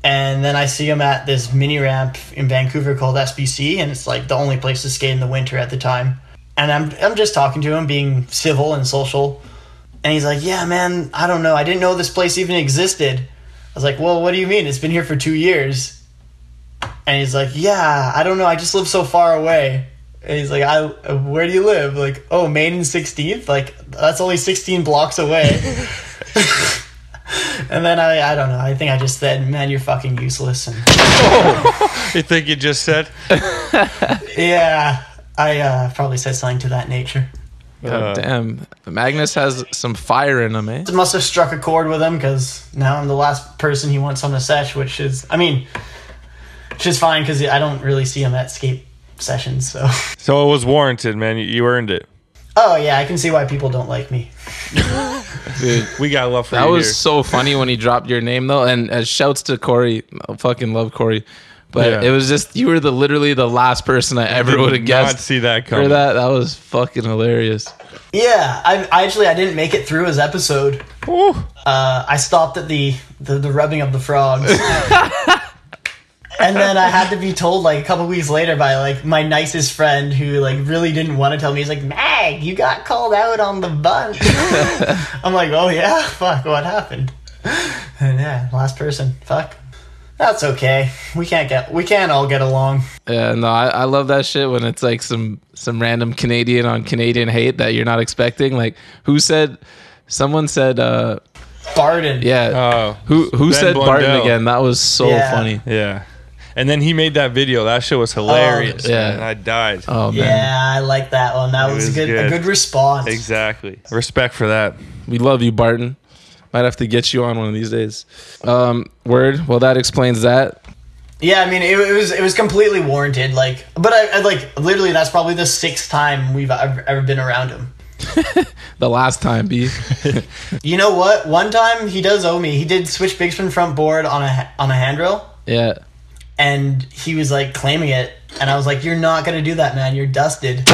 and then I see him at this mini ramp in Vancouver called SBC, and it's like the only place to skate in the winter at the time. And I'm I'm just talking to him, being civil and social. And he's like, Yeah, man, I don't know. I didn't know this place even existed. I was like, Well, what do you mean? It's been here for two years. And he's like, Yeah, I don't know. I just live so far away. And he's like, I, Where do you live? Like, oh, Main and 16th? Like, that's only 16 blocks away. and then I, I don't know. I think I just said, Man, you're fucking useless. And You think you just said? yeah, I uh, probably said something to that nature. Uh, Damn, Magnus has some fire in him, eh? It must have struck a chord with him because now I'm the last person he wants on the sesh, which is, I mean, which is fine because I don't really see him at skate sessions. So, So it was warranted, man. You, you earned it. oh yeah, I can see why people don't like me. Dude, We got love for that you was here. so funny when he dropped your name though, and uh, shouts to Corey. I fucking love Corey, but Yeah. it was just you were the literally the last person I ever would have guessed. Not guessed see that coming. for that. That was fucking hilarious. Yeah, I, I actually I didn't make it through his episode. Woo. Uh, I stopped at the, the the rubbing of the frogs. And then I had to be told like a couple weeks later by like my nicest friend who like really didn't want to tell me. He's like, Mag, you got called out on the Bunt. I'm like, oh yeah, fuck, what happened? And yeah, last person, fuck. That's okay. We can't get we can't all get along. Yeah, no, I, I love that shit when it's like some some random Canadian on Canadian hate that you're not expecting. Like, who said? Someone said, uh, Barden. Yeah. Oh, who who Ben said Barton Blundell. again? That was so Yeah. funny. yeah. And then he made that video. That shit was hilarious. yeah. man. I died. Oh man. Yeah, I like that one. That was, was a good, good. a good response. Exactly. Respect for that. We love you, Barton. Might have to get you on one of these days. Um, word. Well, that explains that. Yeah, I mean, it, it was it was completely warranted. Like, but I, I like literally that's probably the sixth time we've ever, ever been around him. The last time, B. You know what? One time he does owe me. He did switch big spin front board on a on a handrail, yeah. And he was like claiming it, and I was like, "You're not gonna do that, man. You're dusted."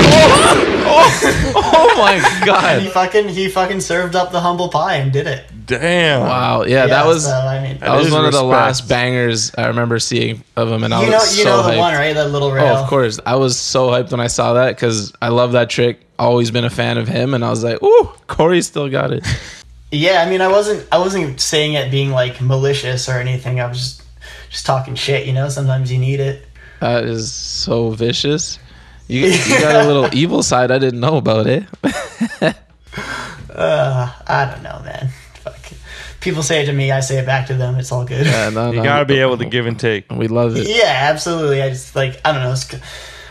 Oh, oh, oh my And he god. fucking he fucking served up the humble pie and did it. Damn. Wow. Yeah, that was so, I mean, that was is one of the last bangers I remember seeing of him, and I you know was you so know the hyped. one right? That little oh, rail. Oh, of course. I was so hyped when I saw that because I love that trick. Always been a fan of him, and I was like, "Ooh, Corey still got it." Yeah, I mean, I wasn't I wasn't saying it being like malicious or anything. I was just just talking shit. You know, sometimes you need it. That is so vicious. You, you got a little evil side I didn't know about it. Uh, I don't know, man. Fuck. People say it to me, I say it back to them. It's all good. Yeah, no, You no, gotta be able to give and take. We love it. Yeah, absolutely. I just like I don't know. It's, I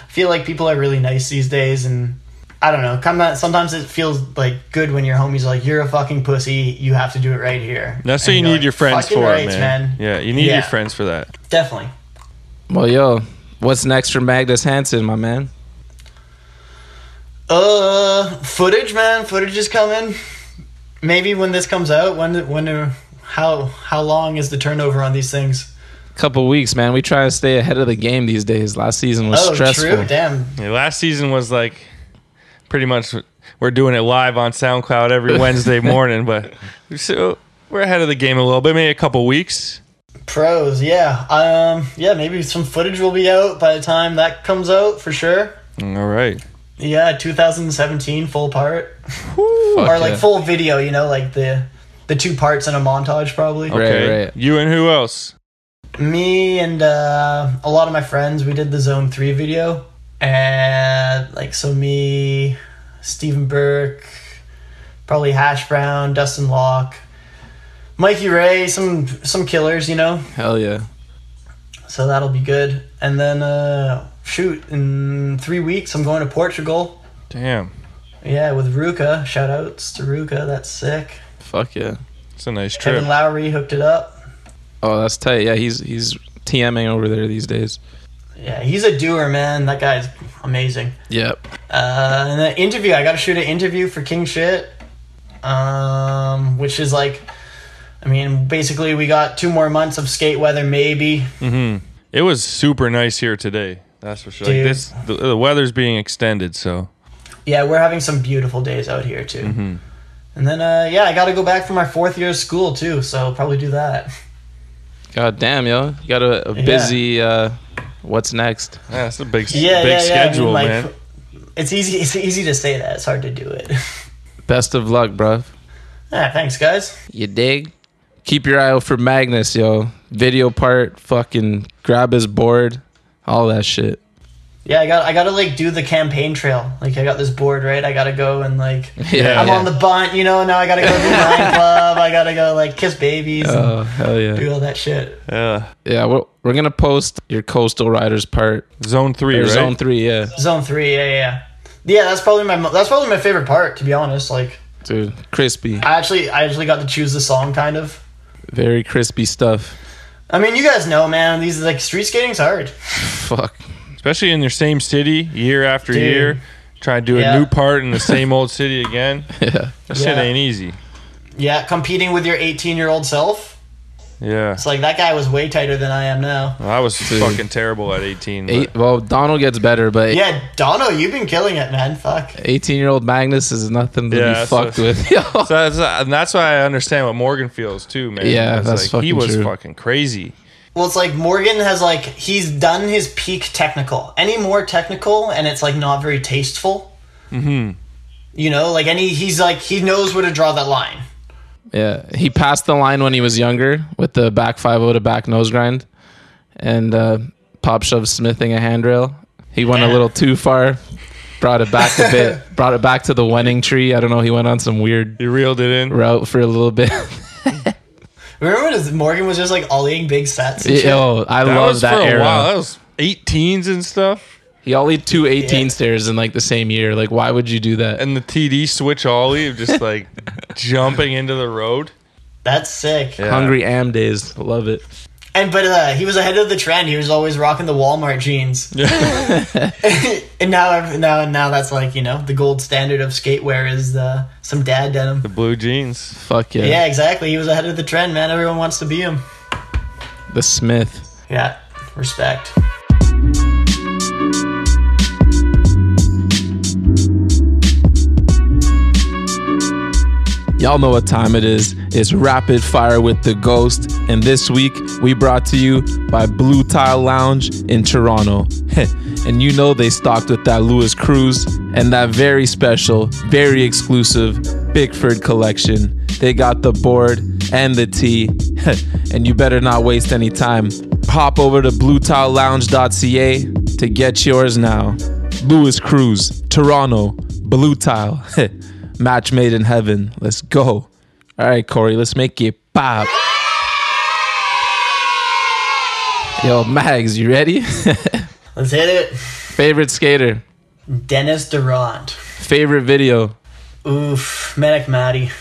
feel like people are really nice these days, and I don't know. Come on, sometimes it feels like good when your homies like, "You're a fucking pussy. You have to do it right here." That's what And you you're need like, your friends for, right, man. Yeah, you need Yeah. your friends for that. Definitely. Well, yo, what's next for Magnus Hanson, my man? Uh, footage, man. Footage is coming. Maybe when this comes out, when when uh, how how long is the turnover on these things? Couple weeks, man. We try to stay ahead of the game these days. Last season was Oh, stressful. true. Damn. Yeah, last season was like pretty much we're doing it live on SoundCloud every Wednesday morning, but so we're ahead of the game a little bit, maybe a couple weeks. Pros, yeah. Um, yeah. Maybe some footage will be out by the time that comes out for sure. All right. Yeah, 2017 full part Fuck or like yeah. full video. You know, like the the two parts in a montage probably. Okay. right. You and who else? Me and uh, a lot of my friends, we did the Zone Three video, and like so me, Stephen Burke, probably Hash Brown, Dustin Locke, Mikey Ray, some some killers, you know. Hell yeah. So that'll be good. And then uh, shoot, in three weeks I'm going to Portugal. Damn. Yeah, with Ruka. Shout outs to Ruka. That's sick. Fuck yeah. It's a nice trip. Kevin Lowry hooked it up. Oh, that's tight. Yeah, he's he's TMing over there these days. Yeah, he's a doer, man. That guy's amazing. Yep. Uh, and the interview, I got to shoot an interview for King Shit, um, which is like, I mean, basically we got two more months of skate weather, maybe. Mm-hmm. It was super nice here today. That's for sure. Like this, the, the weather's being extended, so Yeah, we're having some beautiful days out here too. Mm-hmm. And then, uh, yeah, I got to go back for my fourth year of school too, so I'll probably do that. God damn, yo. You got a, a Yeah. busy uh what's next? yeah, it's a big, Yeah, big yeah, yeah. I mean, schedule, like, man. It's easy. It's easy to say that. It's hard to do it. Best of luck, bruv. ah, thanks, guys. You dig? Keep your eye out for Magnus, yo. Video part, fucking grab his board, all that shit. Yeah, I got. I got to like do the campaign trail. Like, I got this board, right? I got to go and like. Yeah, I'm yeah. on the bunt, you know. Now I gotta go do nine club. I gotta go like kiss babies and Oh hell yeah! do all that shit. Yeah, Yeah, we're, we're gonna post your coastal riders part. zone three, right? zone three, yeah, Zone three, yeah, yeah, yeah. Yeah, that's probably my that's probably my favorite part, to be honest. Like, dude, crispy, I actually I actually got to choose the song, kind of. very crispy stuff. I mean, you guys know, man. These like street skating's hard. Fuck. Especially in your same city, year after Dude. year. Try to do Yeah. a new part in the same old city again. Yeah, That shit Yeah. ain't easy. Yeah, competing with your 18 year old self. Yeah. It's like that guy was way tighter than I am now. Well, I was Dude. fucking terrible at 18. eight. Well, Donald gets better, but Yeah, Donald, you've been killing it, man. Fuck. eighteen-year-old Magnus is nothing to Yeah, be fucked what- with. Yo. So that's, and that's why I understand what Morgan feels too, man. Yeah, It's that's like, he was true. fucking crazy. Well, it's like Morgan has like he's done his peak technical. Any more technical, and it's like not very tasteful. Mm-hmm. You know, like any he's like he knows where to draw that line. Yeah, he passed the line when he was younger with the back five to back nose grind, and uh, pop shove smithing a handrail. He went a little too far, brought it back a bit, brought it back to the winning tree. I don't know. He went on some weird He reeled it in. route for a little bit. Remember when Morgan was just like ollying big sets? and shit? Yo, I That love was that for a while. That was 18s and stuff. He ollied two 18 Yeah. stairs in like the same year. Like, why would you do that? And the TD switch ollie of just like jumping into the road. That's sick. Yeah. Hungry Am days, love it. And but uh, he was ahead of the trend. He was always rocking the Walmart jeans. and now, now, now that's like you know the gold standard of skatewear is uh, some dad denim. The blue jeans. Fuck yeah. Yeah. exactly. He was ahead of the trend, man. Everyone wants to be him. The Smith. Yeah, respect. Y'all know what time it is. It's Rapid Fire with the Ghost. And this week, we brought to you by Blue Tile Lounge in Toronto. and you know they stocked with that Lewis Cruz and that very special, very exclusive Bickford collection. They got the board and the tee. and you better not waste any time. Hop over to bluetilelounge.ca to get yours now. Lewis Cruz, Toronto, Blue Tile. Match made in heaven. Let's go. All right, Corey, let's make it pop. Yo, Mags, you ready? Let's hit it. Favorite skater? Dennis Durrant. Favorite video? Oof. Medic Matty.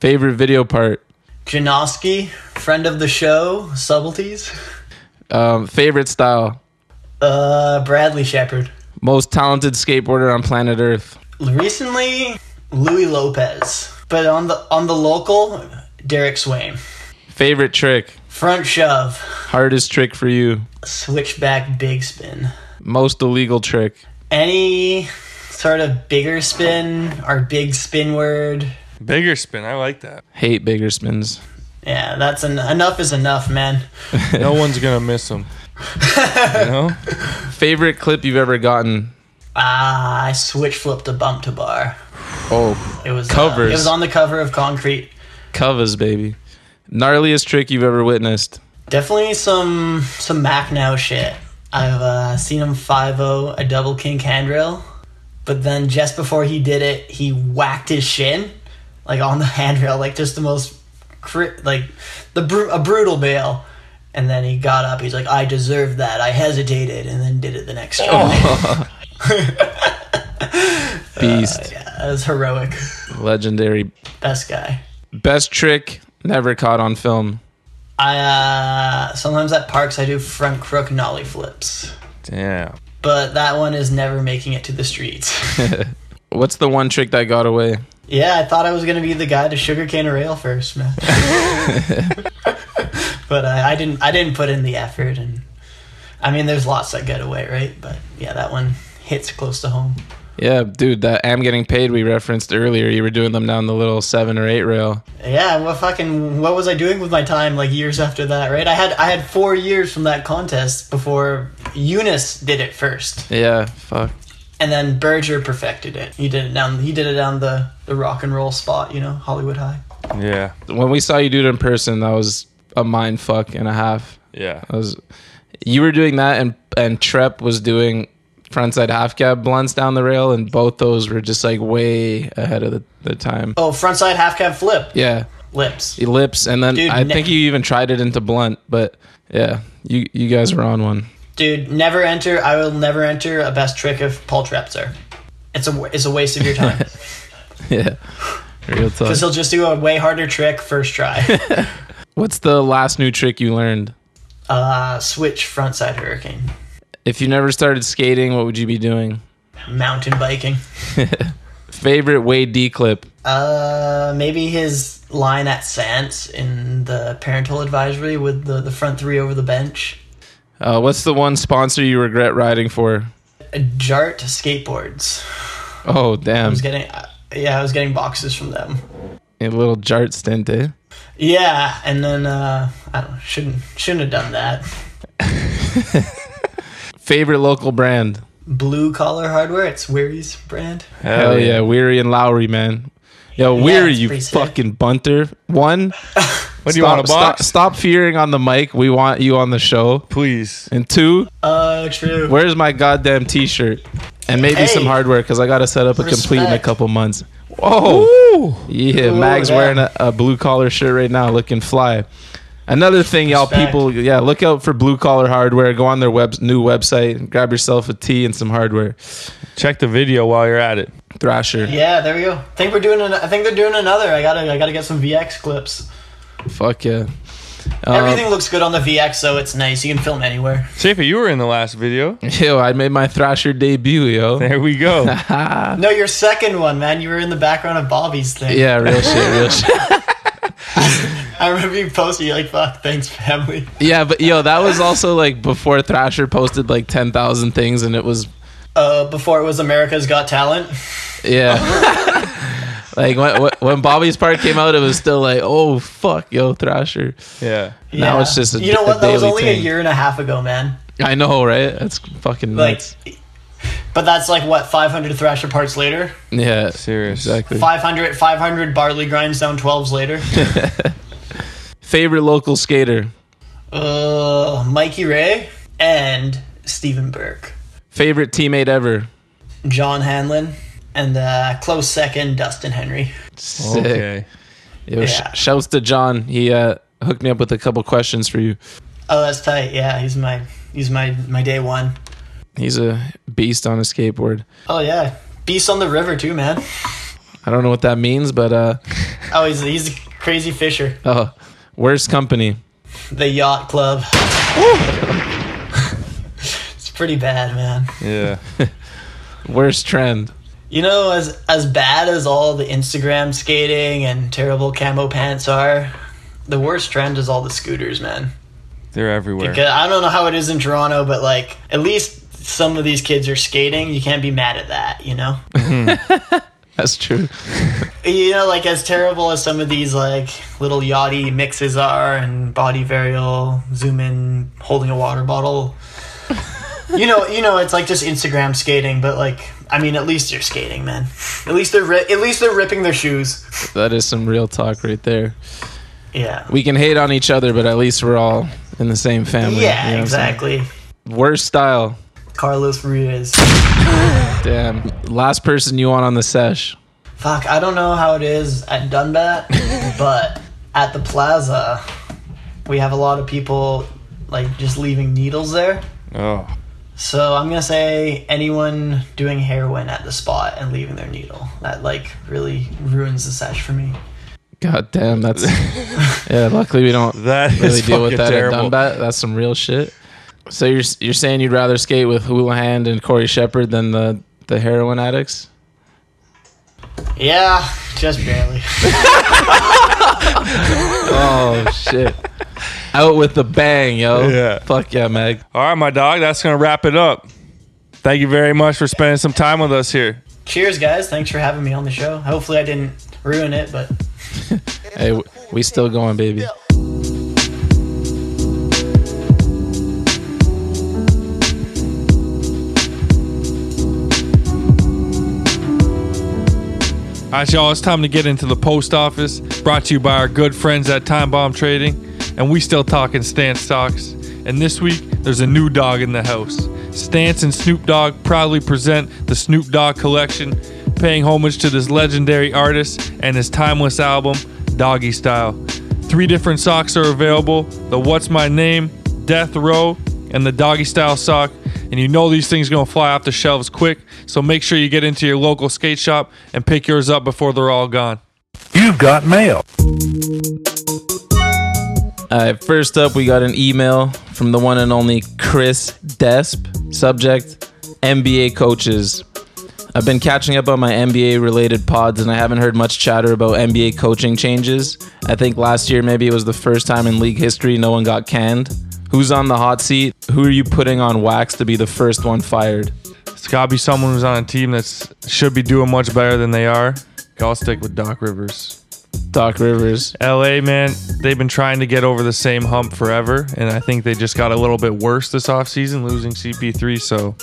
Favorite video part? Janoski, friend of the show, Subtleties. Um, favorite style? Uh, Bradley Shepard. Most talented skateboarder on planet Earth? Recently, Louie Lopez. But on the on the local, Derek Swain. Favorite trick? Front shove, Hardest trick for you? switchback big spin. Most illegal trick? Any sort of bigger spin or big spin word. Bigger spin. I like that. Hate bigger spins. Yeah, that's en- enough is enough, man. No one's gonna miss them. You know? Favorite clip you've ever gotten? Ah, I switch flipped a bump to bar. Oh, It was uh, it was on the cover of Concrete. covers, baby. Gnarliest trick you've ever witnessed? Definitely some some Mac now shit. I've uh, seen him 5 a double kink handrail, but then just before he did it, he whacked his shin like on the handrail, like just the most cri- like the bru- a brutal bail. And then he got up. He's like, "I deserved that. I hesitated, and then did it the next try." Beast. yeah, was heroic. Legendary. Best guy. Best trick never caught on film. I uh, sometimes at parks I do front crook nollie flips, Damn. but that one is never making it to the streets. What's the one trick that got away? Yeah, I thought I was gonna be the guy to sugarcane a rail first, man. but uh, I didn't. I didn't put in the effort, and I mean, there's lots that get away, right? But yeah, that one hits close to home. Yeah, dude, that am getting paid we referenced earlier. You were doing them down the little seven or eight rail. Yeah, what fucking what was I doing with my time like years after that, right? I had I had four years from that contest before Eunice did it first, Yeah, fuck. and then Berger perfected it. He did it down. He did it down the the rock and roll spot, you know, Hollywood High. Yeah. When we saw you do it in person, that was a mind fuck and a half. Yeah. That was you were doing that and and Trep was doing frontside half cab blunts down the rail and both those were just like way ahead of the, the time. Oh, frontside half cab flip Yeah. lips. Lips and then Dude, I ne- think you even tried it into blunt, but yeah, you you guys were on one. Dude, never enter. I will never enter a best trick of Paul Trepzer. It's a it's a waste of your time yeah. Real talk. because he'll just do a way harder trick first try. What's the last new trick you learned? uh, switch frontside hurricane, If you never started skating, what would you be doing? mountain biking. Favorite Wade D clip? Uh, maybe his line at Sans in the parental advisory with the the front three over the bench. Uh, what's the one sponsor you regret riding for? Jart skateboards. Oh damn! I was getting uh, yeah, I was getting boxes from them. a little jart stint, eh? Yeah, and then uh, I don't shouldn't shouldn't have done that. Favorite local brand? Blue collar hardware. It's Weary's brand. Hell yeah, Weary and Lowry, man. Yo, Weary, it's you pretty sick. fucking bunter. One, What do you want a stop, box? stop fearing on the mic. We want you on the show. Please. And two, Uh, true. where's my goddamn t-shirt? And maybe Hey. some hardware because I got to set up a complete in a couple months. Oh, yeah. Ooh, Mag's yeah. wearing a, a blue collar shirt right now, looking fly. Another thing, y'all Respect. people, yeah, look out for blue collar hardware. Go on their web new website, and grab yourself a tee and some hardware. Check the video while you're at it. Thrasher, Yeah, there we go. I think we're doing. An, I think they're doing another. I gotta. I gotta get some VX clips. fuck yeah. Um, Everything looks good on the VX, so it's nice. You can film anywhere. Cephas, you were in the last video. Yo, I made my Thrasher debut, yo. There we go. No, your second one, man. You were in the background of Bobby's thing. Yeah, real shit, real shit. I remember you posted. You're like, "Fuck, thanks, family." Yeah, but yo, that was also like before Thrasher posted like 10,000 things and it was, Uh, before it was America's Got Talent. yeah. like when, when- when Bobby's part came out, it was still like, oh, fuck, yo, Thrasher. Yeah. Now it's just a- you know what? That was daily only a year and a half ago, man. I know, right? That's fucking Like, nuts. But that's like what 500 Thrasher parts later. yeah, Serious. exactly. 500 500 barley grinds down 12s later. Favorite local skater? uh, Mikey Ray and Stephen Burke, Favorite teammate ever? John Hanlon, and uh, close second Dustin Henry. Sick. Okay. Yo, sh- Yeah. shouts to John. He uh, hooked me up with a couple questions for you. Oh, that's tight. Yeah, he's my he's my my day one. He's a beast on a skateboard. Oh yeah, beast on the river too, man. I don't know what that means, but uh, Oh, he's he's a crazy fisher. oh, worst company. The yacht club. it's pretty bad, man. Yeah. Worst trend. You know, as as bad as all the Instagram skating and terrible camo pants are, the worst trend is all the scooters, man. They're everywhere. Because I don't know how it is in Toronto, but like at least some of these kids are skating. You can't be mad at that, you know. That's true. you know, like as terrible as some of these like little yachty mixes are, and body varial, zoom in, holding a water bottle. you know, you know, it's like just Instagram skating, but like, I mean, at least you're skating, man. At least they're ri- at least they're ripping their shoes. That is some real talk right there. Yeah. We can hate on each other, but at least we're all in the same family. Yeah, you know what I'm saying? exactly. Worst style. Carlos Ruiz. Damn. Last person you want on the sesh. Fuck, I don't know how it is at Dunbat, but at the plaza, we have a lot of people like just leaving needles there. Oh. So I'm gonna say anyone doing heroin at the spot and leaving their needle. That like really ruins the sesh for me. God damn, that's yeah. Luckily, we don't That really deal with that terrible. at Dunbat. That's some real shit. So you're you're saying you'd rather skate with Houlihan and Corey Shepard than the the heroin addicts? Yeah, just barely. Oh shit! Out with the bang, yo. Yeah. Fuck yeah, Meg. All right, my dog. That's gonna wrap it up. Thank you very much for spending some time with us here. Cheers, guys. Thanks for having me on the show. Hopefully I didn't ruin it, but Hey, we still going, baby. All right, y'all. It's time to get into the post office. Brought to you by our good friends at Time Bomb Trading, and we still talking stance stocks. And this week, there's a new dog in the house. Stance and Snoop Dogg proudly present the Snoop Dogg collection, paying homage to this legendary artist and his timeless album, Doggy Style. Three different socks are available: the What's My Name, Death Row, and the Doggy Style sock. And you know these things gonna fly off the shelves quick, so make sure you get into your local skate shop and pick yours up before they're all gone. You've got mail. All right, first up, we got an email from the one and only Chris Desp. Subject NBA coaches. I've been catching up on my NBA related pods and I haven't heard much chatter about NBA coaching changes. I think last year maybe it was the first time in league history no one got canned. Who's on the hot seat? Who are you putting on wax to be the first one fired? It's gotta be someone who's on a team that should be doing much better than they are. I'll stick with Doc Rivers. Doc Rivers. LA, man, they've been trying to get over the same hump forever, and I think they just got a little bit worse this offseason, losing CP3. So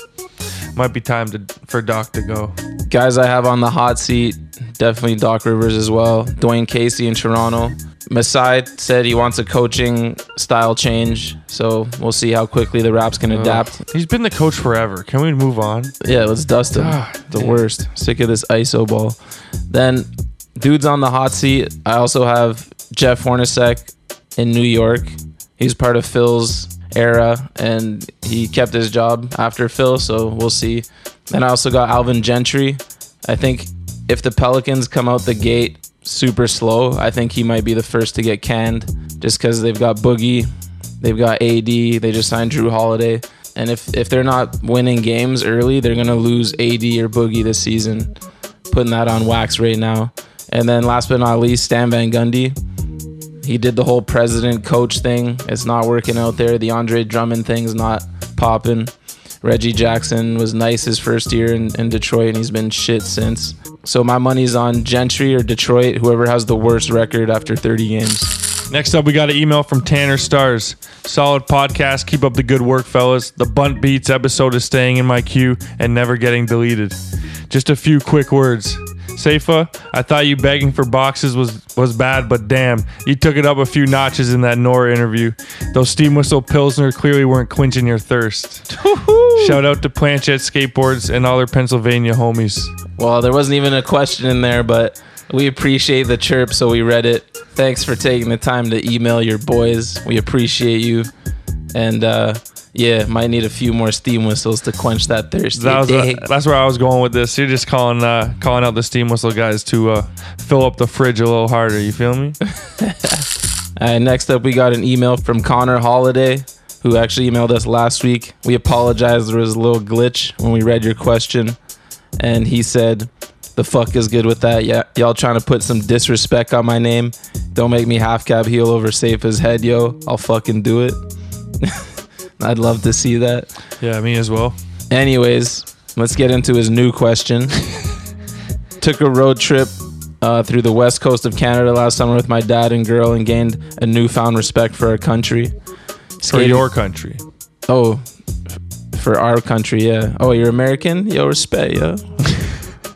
might be time to for Doc to go. Guys, I have on the hot seat definitely Doc Rivers as well. Dwane Casey in Toronto. Masai said he wants a coaching style change, so we'll see how quickly the Raps can oh. adapt. He's been the coach forever. Can we move on? Yeah, let's dust him. God the worst. Sick of this ISO ball. Then, dudes on the hot seat. I also have Jeff Hornacek in New York. He's part of Phil's era, and he kept his job after Phil, so we'll see. Then I also got Alvin Gentry. I think if the Pelicans come out the gate super slow, I think he might be the first to get canned, just because they've got Boogie, they've got AD, they just signed Jrue Holiday. And if, if they're not winning games early, they're going to lose AD or Boogie this season. Putting that on wax right now. And then last but not least, Stan Van Gundy. He did the whole president coach thing. It's not working out there. The Andre Drummond thing's not popping. Reggie Jackson was nice his first year in, in Detroit, and he's been shit since. So my money's on Gentry or Detroit, whoever has the worst record after 30 games. Next up, we got an email from Tanner Stars. Solid podcast. Keep up the good work, fellas. The Bunt Beats episode is staying in my queue and never getting deleted. Just a few quick words. Cephas, I thought you begging for boxes was, was bad, but damn, you took it up a few notches in that Nora interview. Those steam whistle Pilsner clearly weren't quenching your thirst. Shout out to Planchette Skateboards and all their Pennsylvania homies. Well, there wasn't even a question in there, but we appreciate the chirp, so we read it. Thanks for taking the time to email your boys. We appreciate you. And uh, yeah, might need a few more steam whistles to quench that thirst. That was that's where I was going with this. You're just calling uh, calling out the steam whistle guys to uh, fill up the fridge a little harder. You feel me? And next up, we got an email from Connor Holiday, who actually emailed us last week. We apologize. There was a little glitch when we read your question. And he said, The fuck is good with that? Yeah, y'all trying to put some disrespect on my name. Don't make me half cab heel over Safe's head, yo. I'll fucking do it. I'd love to see that. Yeah, me as well. Anyways, let's get into his new question. Took a road trip uh, through the west coast of Canada last summer with my dad and girl and gained a newfound respect for our country. For your country. Oh, for our country, yeah. Oh, you're American? Yo, respect, yo.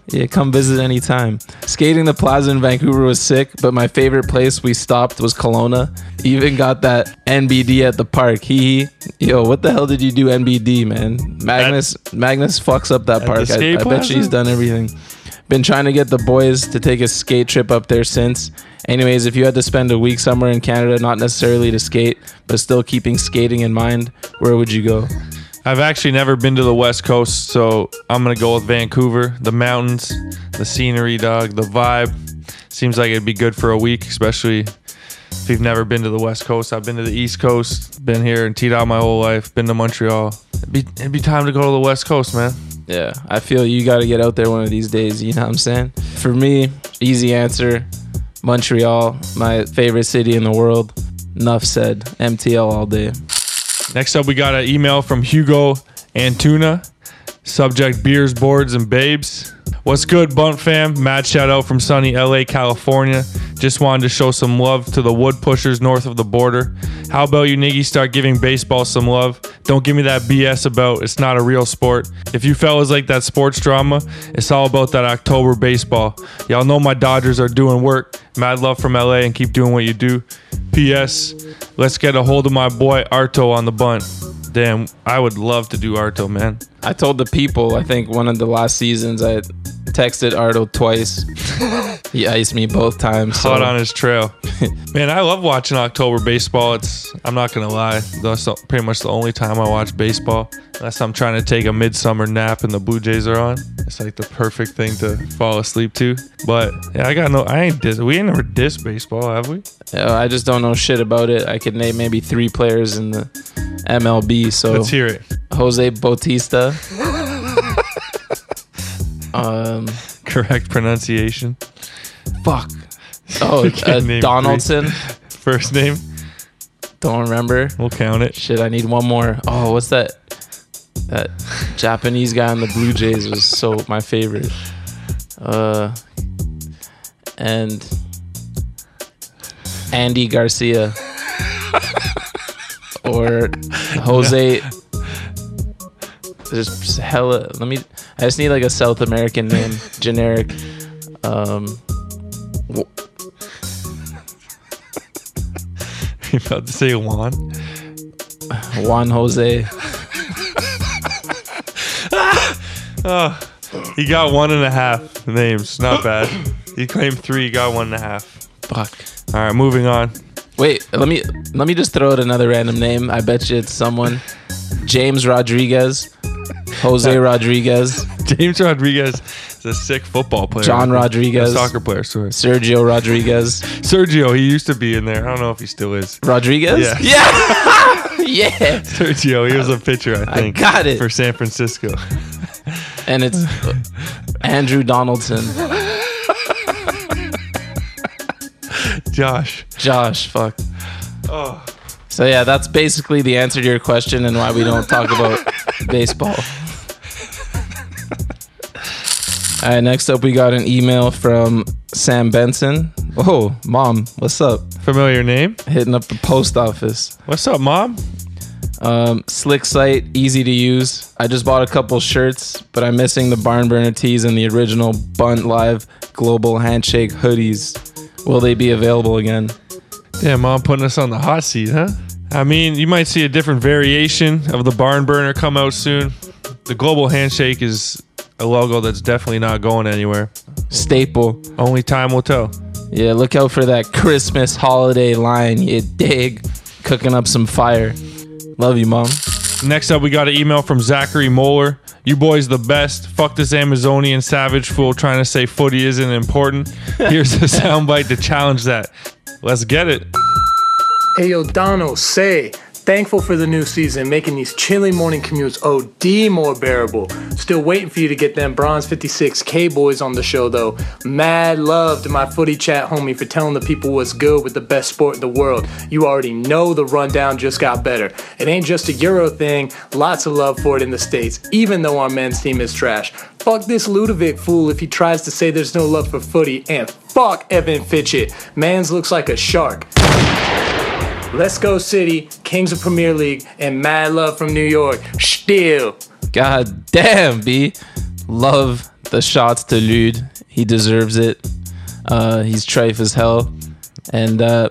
Yeah, come visit anytime. Skating the plaza in Vancouver was sick, but my favorite place we stopped was Kelowna. Even got that NBD at the park. Hee hee. Yo, what the hell did you do NBD, man? Magnus Magnus fucks up that park. I, I bet plaza? you he's done everything. Been trying to get the boys to take a skate trip up there since. Anyways, if you had to spend a week somewhere in Canada, not necessarily to skate, but still keeping skating in mind, where would you go? I've actually never been to the West Coast, so I'm gonna go with Vancouver. The mountains, the scenery, dog, the vibe. Seems like it'd be good for a week, especially if you've never been to the West Coast. I've been to the East Coast, been here and teed out my whole life. Been to Montreal. It'd be, it'd be time to go to the West Coast, man. Yeah, I feel you got to get out there one of these days. You know what I'm saying? For me, easy answer Montreal, my favorite city in the world. Enough said. MTL all day. Next up, we got an email from Hugo Antuna. Subject beers, boards, and babes. What's good, Bunt fam? Mad shout out from sunny LA, California. Just wanted to show some love to the wood pushers north of the border. How about you niggas start giving baseball some love? Don't give me that BS about it's not a real sport. If you fellas like that sports drama, it's all about that October baseball. Y'all know my Dodgers are doing work. Mad love from LA and keep doing what you do. P.S. Let's get a hold of my boy Arto on the bunt. Damn, I would love to do Arto, man. I told the people, I think one of the last seasons, I texted Arto twice. he iced me both times. So Hot on his trail. Man, I love watching October baseball. It's I'm not gonna lie, that's the- pretty much the only time I watch baseball. Unless I'm trying to take a midsummer nap and the Blue Jays are on. It's like the perfect thing to fall asleep to. But yeah, I got no. I ain't dis. We ain't never diss baseball, have we? Uh, I just don't know shit about it. I could name maybe three players in the MLB. So Let's hear it. Jose Bautista. um, Correct pronunciation. fuck. Oh, uh, name Donaldson. First name. Don't remember. We'll count it. Shit, I need one more. Oh, what's that? That Japanese guy on the Blue Jays was so my favorite. Uh, and Andy Garcia or Jose There's hella. Let me. I just need like a South American name, generic. Um, You about to say Juan? Juan Jose. Oh, he got one and a half names. Not bad. He claimed three. He got one and a half. Fuck. All right, moving on. Wait, let me let me just throw out another random name. I bet you it's someone. James Rodriguez, Jose Rodriguez, James Rodriguez is a sick football player. John A Rodriguez, soccer player. Sorry. Sergio Rodriguez, Sergio, he used to be in there. I don't know if he still is. Rodriguez. Yeah. yeah, yeah. Sergio, he was a pitcher, I I think. got it. For San Francisco. And it's uh, Andrew Donaldson, Josh. Josh. Fuck. Oh. So yeah, that's basically the answer to your question and why we don't talk about baseball. All right, next up we got an email from Sam Benson. Oh, mom, what's up? Familiar name? Hitting up the post office. What's up, mom? Um, slick site, easy to use. I just bought a couple shirts, but I'm missing the barn burner tees and the original Bunt Live Global Handshake hoodies. Will they be available again? Damn, mom putting us on the hot seat, huh? I mean, you might see a different variation of the barn burner come out soon. The global handshake is a logo that's definitely not going anywhere. Staple. Only time will tell. Yeah, look out for that Christmas holiday line, you dig. Cooking up some fire. Love you, mom. Next up, we got an email from Zachary Moeller. You boys the best. Fuck this Amazonian savage fool trying to say footy isn't important. Here's a soundbite to challenge that. Let's get it. Hey yo, Dono, say, thankful for the new season, making these chilly morning commutes oh, OD more bearable. Still waiting for you to get them Bronze 56K boys on the show though. Mad love to my footy chat homie for telling the people what's good with the best sport in the world. You already know the rundown just got better. It ain't just a Euro thing, lots of love for it in the States, even though our men's team is trash. Fuck this Ludovic fool if he tries to say there's no love for footy, and fuck Evan Fitchett. Mans looks like a shark. Let's go City, Kings of Premier League, and mad love from New York. Still. God damn, B. Love the shots to Lude. He deserves it. Uh, he's trife as hell. And uh,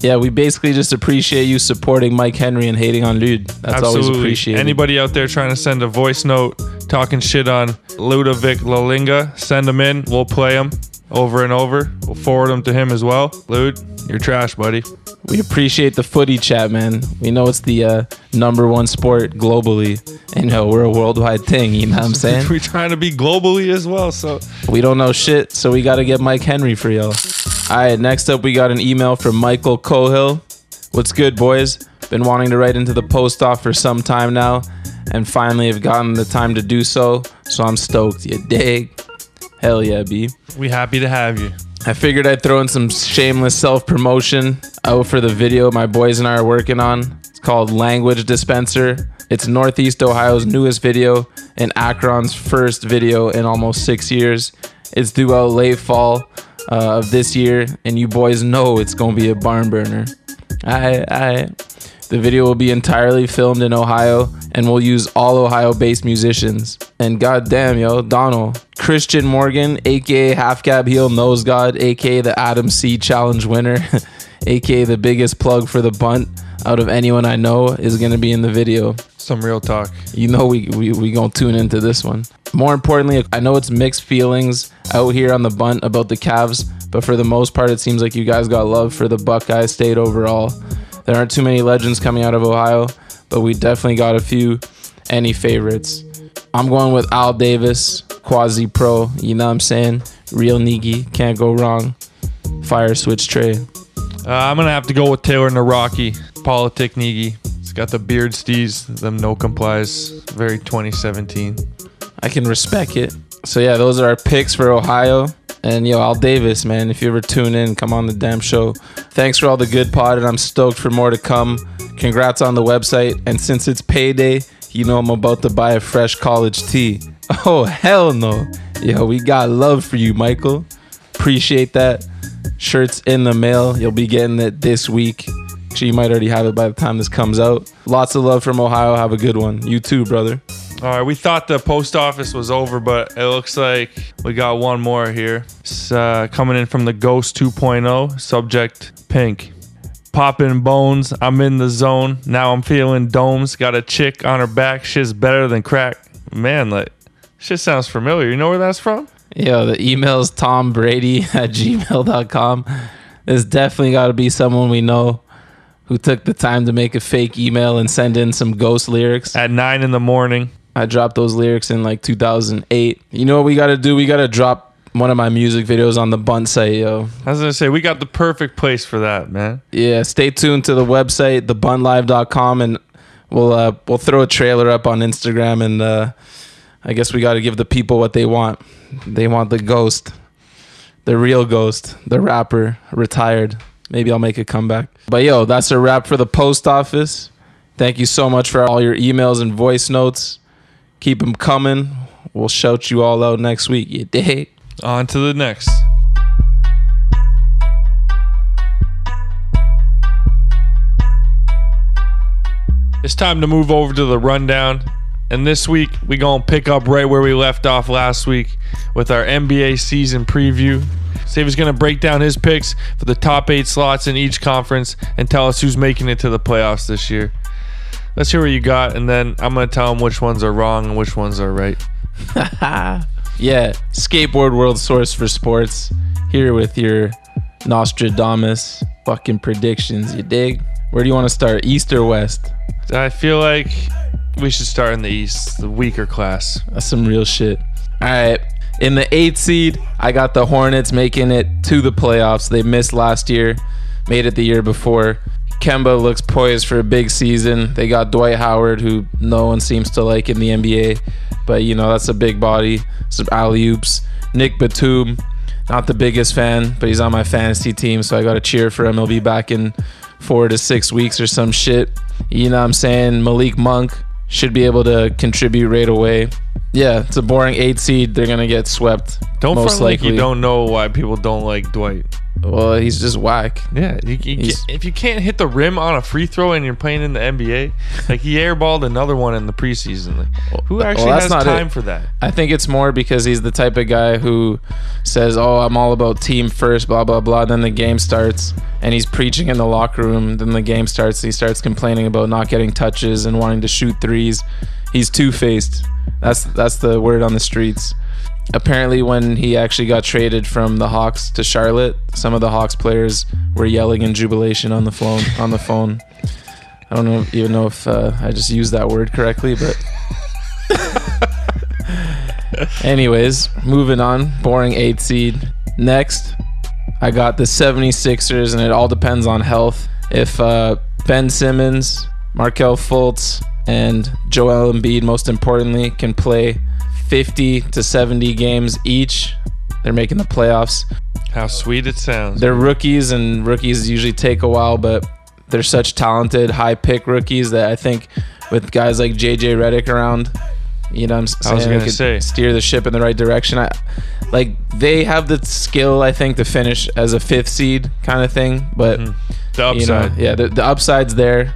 yeah, we basically just appreciate you supporting Mike Henry and hating on Lude. That's always appreciated. Anybody out there trying to send a voice note talking shit on Ludovic Lalinga, send them in. We'll play them over and over. We'll forward them to him as well. Lude, you're trash, buddy. We appreciate the footy chat, man. We know it's the uh, number one sport globally. And you know, we're a worldwide thing, you know what I'm saying? We're trying to be globally as well. So We don't know shit, so we got to get Mike Henry for y'all. All right, next up, we got an email from Michael Cohill. What's good, boys? Been wanting to write into the post off for some time now, and finally have gotten the time to do so, so I'm stoked. You dig? Hell yeah, B. we happy to have you. I figured I'd throw in some shameless self promotion out for the video my boys and I are working on. It's called Language Dispenser. It's Northeast Ohio's newest video and Akron's first video in almost six years. It's due out late fall uh, of this year, and you boys know it's gonna be a barn burner. I, I, the video will be entirely filmed in Ohio, and we'll use all Ohio-based musicians. And goddamn, yo, Donald, Christian Morgan, aka Half Cab Heel Nose God, aka the Adam C Challenge winner, aka the biggest plug for the bunt out of anyone I know, is gonna be in the video Some real talk. you know we, we we gonna tune into this one. More importantly, I know it's mixed feelings out here on the bunt about the Cavs, but for the most part, it seems like you guys got love for the Buckeye State overall. There aren't too many legends coming out of Ohio, but we definitely got a few. Any favorites? I'm going with Al Davis, quasi pro. You know what I'm saying? Real Niggy, can't go wrong. Fire switch Trey. Uh, I'm gonna have to go with Taylor Nawrocki, Politic Nigi. He's got the beard stees, them no complies. Very 2017. I can respect it. So yeah, those are our picks for Ohio. And yo, Al Davis, man, if you ever tune in, come on the damn show. Thanks for all the good pod, and I'm stoked for more to come. Congrats on the website. And since it's payday, you know I'm about to buy a fresh college tee. Oh hell no. Yo, we got love for you, Michael. Appreciate that. Shirts in the mail. You'll be getting it this week. Actually, you might already have it by the time this comes out. Lots of love from Ohio. Have a good one. You too, brother. All right, we thought the post office was over, but it looks like we got one more here. It's uh, coming in from the Ghost 2.0, subject pink. Popping bones, I'm in the zone. Now I'm feeling domes. Got a chick on her back. Shit's better than crack. Man, like, shit sounds familiar. You know where that's from? Yo, the email's Tom Brady at gmail.com. There's definitely got to be someone we know who took the time to make a fake email and send in some ghost lyrics. At nine in the morning. I dropped those lyrics in like 2008. You know what we got to do? We got to drop one of my music videos on the Bunt site, yo. I was gonna say we got the perfect place for that, man. Yeah, stay tuned to the website, thebuntlive.com, and we'll uh, we'll throw a trailer up on Instagram. And uh, I guess we got to give the people what they want. They want the ghost, the real ghost, the rapper, retired. Maybe I'll make a comeback. But yo, that's a wrap for the post office. Thank you so much for all your emails and voice notes. Keep them coming. We'll shout you all out next week. You dig? On to the next. It's time to move over to the rundown. And this week, we going to pick up right where we left off last week with our NBA season preview. Save going to break down his picks for the top eight slots in each conference and tell us who's making it to the playoffs this year. Let's hear what you got, and then I'm going to tell them which ones are wrong and which ones are right. Yeah, skateboard world source for sports. Here with your Nostradamus fucking predictions. You dig? Where do you want to start? East or west? I feel like we should start in the East, the weaker class. That's some real shit. All right. In the eighth seed, I got the Hornets making it to the playoffs. They missed last year, made it the year before. Kemba looks poised for a big season. They got Dwight Howard, who no one seems to like in the NBA, but you know that's a big body. Some alley oops. Nick Batum, not the biggest fan, but he's on my fantasy team, so I got to cheer for him. He'll be back in four to six weeks or some shit. You know what I'm saying? Malik Monk should be able to contribute right away. Yeah, it's a boring eight seed. They're gonna get swept. Don't most front like likely. you don't know why people don't like Dwight. Well, he's just whack. Yeah, you, you if you can't hit the rim on a free throw and you're playing in the NBA, like he airballed another one in the preseason. Like, who actually that's has time it. for that? I think it's more because he's the type of guy who says, "Oh, I'm all about team first, blah blah blah." Then the game starts, and he's preaching in the locker room. Then the game starts, and he starts complaining about not getting touches and wanting to shoot threes. He's two faced. That's that's the word on the streets. Apparently, when he actually got traded from the Hawks to Charlotte, some of the Hawks players were yelling in jubilation on the phone. On the phone. I don't know even know if uh, I just used that word correctly, but Anyways, moving on. Boring eight seed. Next, I got the 76ers, and it all depends on health. If uh, Ben Simmons, Markelle Fultz, and Joel Embiid, most importantly, can play 50 to 70 games each, they're making the playoffs. How sweet it sounds. They're rookies, and rookies usually take a while, but they're such talented, high pick rookies that I think with guys like JJ Redick around, you know, I'm saying I was gonna say. steer the ship in the right direction. I like they have the skill, I think, to finish as a fifth seed kind of thing, but Mm-hmm. the you know, upside. yeah, the, the upside's there.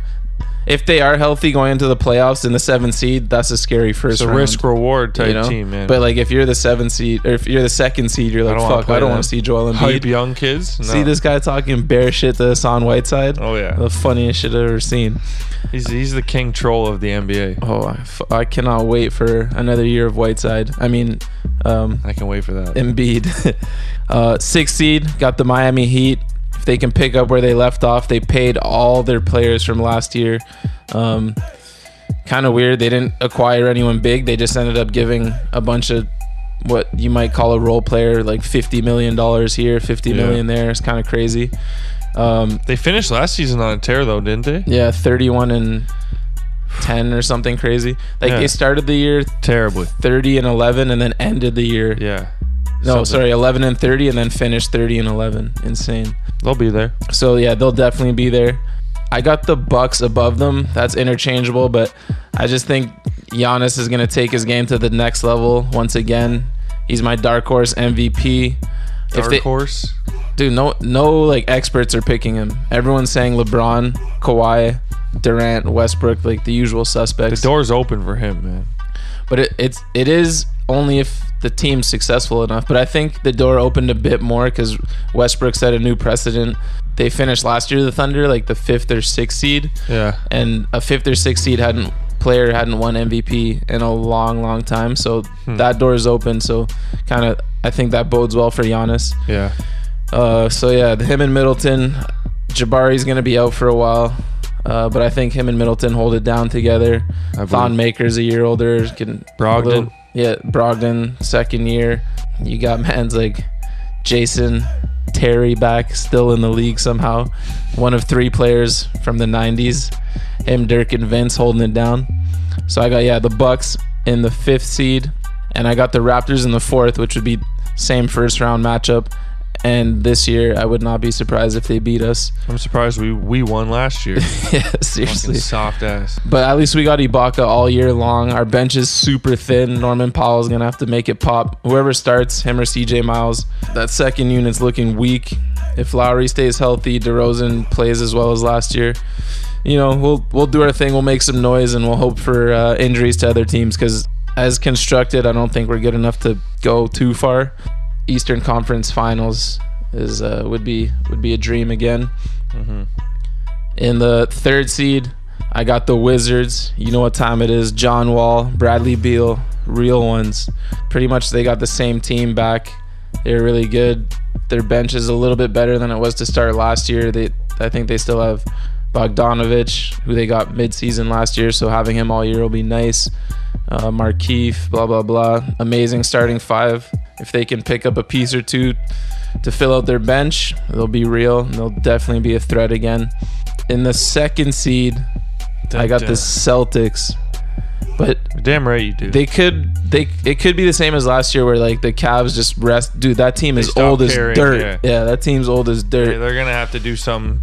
If they are healthy going into the playoffs in the seventh seed, that's a scary first it's a round. risk reward type you know? team, man. But like if you're the seventh seed or if you're the second seed, you're like, fuck, I don't want to see Joel hype Embiid. young kids. No. See this guy talking bear shit to Hassan Whiteside? Oh yeah, The funniest shit I've ever seen. he's he's the king troll of the NBA. Oh, I, f- I cannot wait for another year of Whiteside. I mean, um, I can wait for that. Embiid. uh, six seed got the Miami Heat. If they can pick up where they left off, they paid all their players from last year. Um, kind of weird. They didn't acquire anyone big. They just ended up giving a bunch of what you might call a role player, like fifty million dollars here, fifty Yeah. million there. It's kind of crazy. Um, They finished last season on a tear though, didn't they? yeah, thirty-one and ten or something crazy. Like Yeah. they started the year Terribly. 30 and 11 and then ended the year Yeah. No Something. sorry 11 and 30 and then finish 30 and 11 insane They'll be there. so yeah they'll definitely be there i got the bucks above them that's interchangeable but i just think Giannis is going to take his game to the next level once again he's my dark horse mvp Dark they- horse. dude no no like experts are picking him everyone's saying lebron Kawhi, durant westbrook like the usual suspects. The door's open for him, man. but it, it's it is only if the team's successful enough. But I think the door opened a bit more because Westbrook set a new precedent. They finished last year the Thunder like the fifth or sixth seed, Yeah. and a fifth or sixth seed hadn't player hadn't won MVP in a long, long time. So Hmm. that door is open. So kind of, I think that bodes well for Giannis. Yeah. Uh, so yeah, him and Middleton, Jabari's gonna be out for a while, uh, but I think him and Middleton hold it down together. Thon. Maker's a year older. Can Brogdon. Yeah, Brogdon second year. You got mans like Jason Terry back still in the league somehow. One of three players from the '90s. Him, Dirk, and Vince holding it down. So I got yeah the Bucks in the fifth seed, and I got the Raptors in the fourth, which would be same first round matchup. And this year, I would not be surprised if they beat us. I'm surprised we we won last year. yeah, Fucking seriously. soft ass. But at least we got Ibaka all year long. Our bench is super thin. Norman Powell's gonna have to make it pop. Whoever starts, him or CJ Miles. That second unit's looking weak. If Lowry stays healthy, DeRozan plays as well as last year. You know, we'll we'll do our thing. We'll make some noise, and we'll hope for uh, injuries to other teams. Because as constructed, I don't think we're good enough to go too far. Eastern Conference Finals is uh, would be would be a dream again. In the third seed, I got the Wizards. You know what time it is. John Wall, Bradley Beal, real ones. Pretty much they got the same team back. They're really good. Their bench is a little bit better than it was to start last year. They I think they still have Bogdanovic, who they got mid-season last year, so having him all year will be nice. Uh, Markieff, blah blah blah. Amazing starting five. If they can pick up a piece or two to fill out their bench, they'll be real. And they'll definitely be a threat again. In the second seed, I got the Celtics, but Damn right you do. they could they it could be the same as last year where like the Cavs just rest. Dude, that team is stopped old as dirt. yeah. Yeah. that team's old as Yeah, dirt. they're gonna have to do some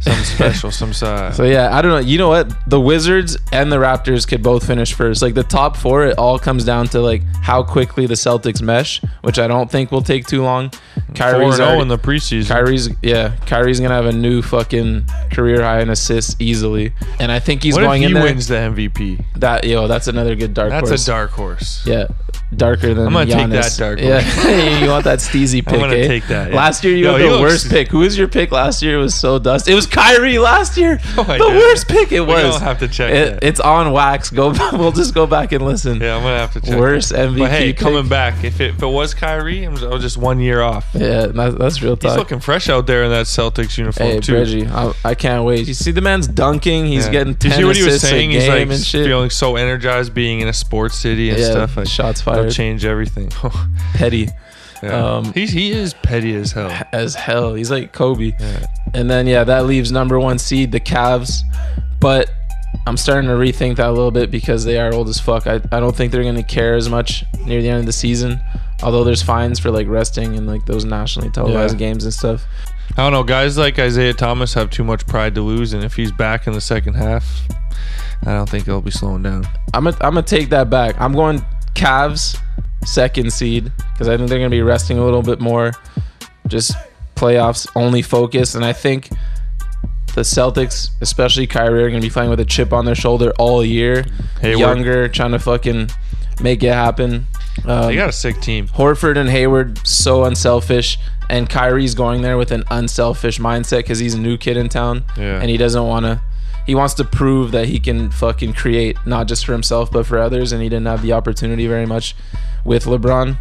some special, some side. So yeah, I don't know. You know what? The Wizards and the Raptors could both finish first. Like the top four, it all comes down to like how quickly the Celtics mesh, which I don't think will take too long. Kyrie's zero oh in the preseason. Kyrie's yeah, Kyrie's gonna have a new fucking career high in assists easily, and I think he's what if going he in there. wins the MVP? That yo, that's another good dark horse. That's horse. a dark horse. Yeah, darker than I'm gonna take that Giannis. dark Yeah, you want that steezy pick? I'm gonna eh? take that, yeah. Last year you Yo, had he the looks- worst pick. Who was your pick last year? It was so dust. It was Kyrie last year. Oh, the worst pick it We was. don't have to check It, it's on wax. Go. We'll just go back and listen. Yeah, I'm gonna have to check. Worst that. MVP But hey, pick. coming back. If it, if it was Kyrie, I'm just, I was just one year off. Yeah, that, that's real He's talk. looking fresh out there in that Celtics uniform Hey, too. Reggie, I, I can't wait. You see the man's dunking. He's Yeah. getting Did you 10 see what he was saying? He's like feeling so energized being in a sports city and yeah, stuff. Like, shots that'll change everything. Petty yeah. Um, He's he is petty as hell. as hell. He's like Kobe. Yeah. And then yeah, that leaves number one seed the Cavs. But I'm starting to rethink that a little bit because they are old as fuck. I, I don't think they're gonna care as much near the end of the season. Although there's fines for like resting and like those nationally televised Yeah. games and stuff. I don't know. Guys like Isaiah Thomas have too much pride to lose, and if he's back in the second half, I don't think they'll be slowing down. I'm gonna I'm gonna take that back. I'm going Cavs second seed because I think they're gonna be resting a little bit more. Just playoffs only focus, and I think the Celtics, especially Kyrie, are gonna be playing with a chip on their shoulder all year. Hayward. Younger, trying to fucking make it happen. Um, They got a sick team. Horford and Hayward so unselfish, and Kyrie's going there with an unselfish mindset because he's a new kid in town, Yeah. and he doesn't want to. He wants to prove that he can fucking create not just for himself but for others, and he didn't have the opportunity very much with LeBron.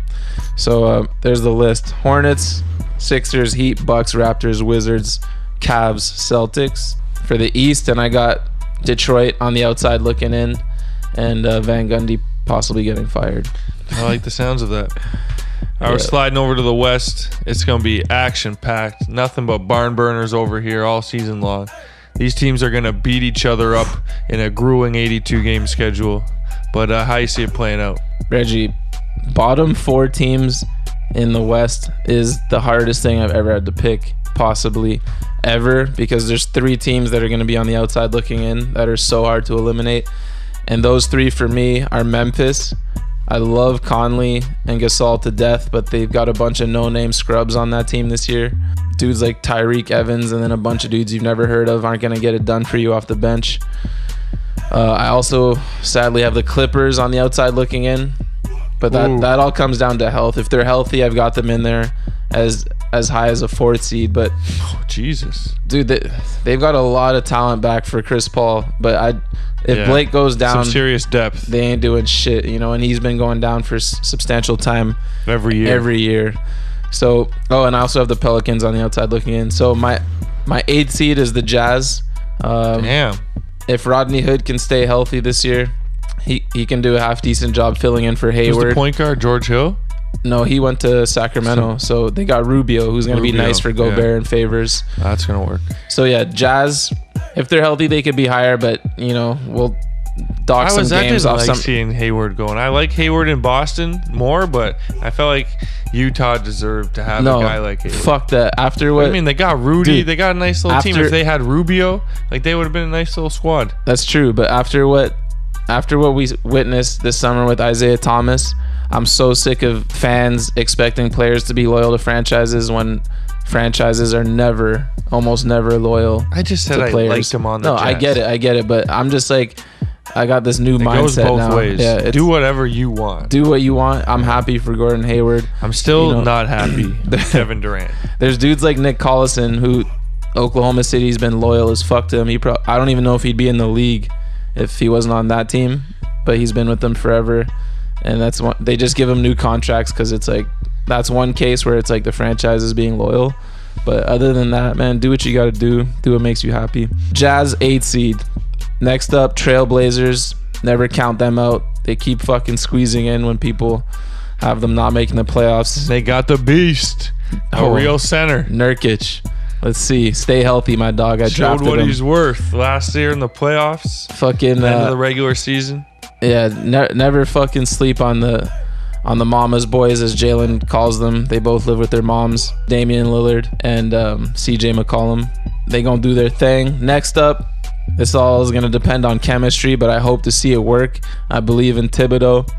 So uh, there's the list: Hornets, Sixers, Heat, Bucks, Raptors, Wizards, Cavs, Celtics for the East, and I got Detroit on the outside looking in, and uh, Van Gundy possibly getting fired. I like the sounds of that. All right, we're sliding over to the West. It's going to be action packed. Nothing but barn burners over here all season long. These teams are going to beat each other up in a grueling 82 game schedule. But uh, how you see it playing out? Reggie, bottom four teams in the West is the hardest thing I've ever had to pick, possibly ever, because there's three teams that are going to be on the outside looking in that are so hard to eliminate. And those three for me are Memphis. I love Conley and Gasol to death, but they've got a bunch of no-name scrubs on that team this year. Dudes like Tyreke Evans and then a bunch of dudes you've never heard of aren't going to get it done for you off the bench. Uh, I also sadly have the Clippers on the outside looking in, but that Ooh. that all comes down to health. If they're healthy, I've got them in there as as high as a fourth seed. But Oh, Jesus. dude, they, they've got a lot of talent back for Chris Paul. But I, if Yeah. Blake goes down, Some serious depth they ain't doing shit, you know. And he's been going down for s- substantial time every year. every year. So, oh, and I also have the Pelicans on the outside looking in. So my my eighth seed is the Jazz. Um, Damn. if Rodney Hood can stay healthy this year, he he can do a half decent job filling in for Who's the Hayward. point guard? George Hill? No, he went to Sacramento, so they got Rubio, who's going to be nice for Gobert yeah. and favors. That's going to work. So yeah, Jazz, if they're healthy, they could be higher, but you know we'll dock I some was I games didn't off like some. seeing Hayward going. I like Hayward in Boston more, but I felt like Utah deserved to have no, a guy like Hayward. fuck that. After what? I mean, they got Rudy. Dude, they got a nice little team. If they had Rubio, like they would have been a nice little squad. That's true, but after what after what we witnessed this summer with Isaiah Thomas, I'm so sick of fans expecting players to be loyal to franchises when franchises are never almost never loyal I just said to I players. liked him on the No, I get it. I get it, but I'm just like I got this new It mindset goes both now. ways. Yeah, Do whatever you want. do what you want. I'm happy for Gordon Hayward. I'm still you know- not happy Kevin Durant. There's dudes like Nick Collison who Oklahoma City's been loyal as fuck to him. He pro- I don't even know if he'd be in the league if he wasn't on that team, but he's been with them forever. And that's one they just give him new contracts cuz it's like that's one case where it's like the franchise is being loyal. But other than that, man, do what you got to do. Do what makes you happy. Jazz 8 seed. Next up, Trailblazers. Never count them out. They keep fucking squeezing in when people have them not making the playoffs. They got the beast, a Oh. real center. Nurkic. Let's see. Stay healthy, my dog. I Showed what him. he's worth last year in the playoffs, fucking end of the uh, regular season. yeah. Ne- never fucking sleep on the on the mama's boys, as Jalen calls them. They both live with their moms, Damian Lillard and um, C.J. McCollum. They gonna do their thing. Next up, this all is gonna depend on chemistry, but I hope to see it work. I believe in Thibodeau.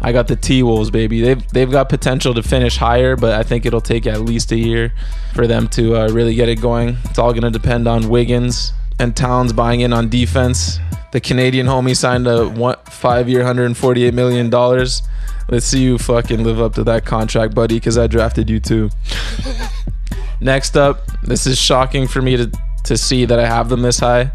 I got the T Wolves, baby. They've they've got potential to finish higher, but I think it'll take at least a year for them to uh, really get it going. It's all gonna depend on Wiggins and Towns buying in on defense. The Canadian homie signed a one, five-year, 148 million dollars. Let's see you fucking live up to that contract, buddy, because I drafted you too. Next up, this is shocking for me to to see that I have them this high,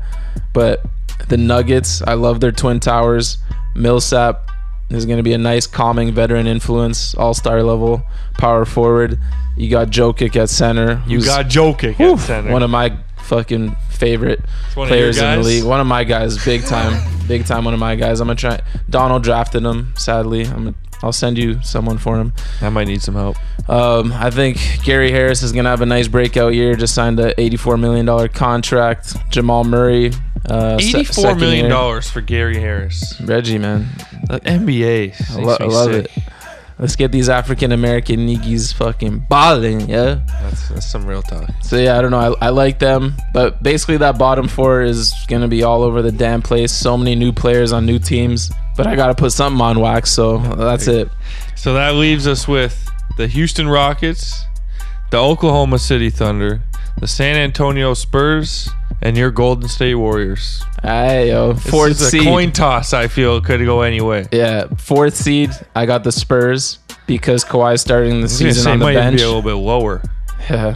but the Nuggets. I love their twin towers. Millsap is going to be a nice, calming veteran influence, all star level power forward. You got Jokic at center. You got Jokic whew, at center. one of my fucking favorite one of your players in the league. One of my guys, big time, big time. One of my guys. I'm gonna try. Donald drafted him. Sadly, I'm. Gonna, I'll send you someone for him. I might need some help. Um, I think Gary Harris is gonna have a nice breakout year. Just signed a 84 million dollar contract. Jamal Murray, uh, se- dollars for Gary Harris. Reggie, man, The NBA. I, lo- I love it. Let's get these African American niggas fucking balling, yeah. That's, that's some real talk. So yeah, I don't know. I, I like them, but basically that bottom four is gonna be all over the damn place. So many new players on new teams, but I gotta put something on wax. So that's it. So that leaves us with the Houston Rockets, the Oklahoma City Thunder, the San Antonio Spurs, and your Golden State Warriors. Hey yo, This fourth is a seed. coin toss. I feel could go any way. Yeah, fourth seed. I got the Spurs because Kawhi's starting the I was gonna season on the might bench. be a little bit lower, Yeah.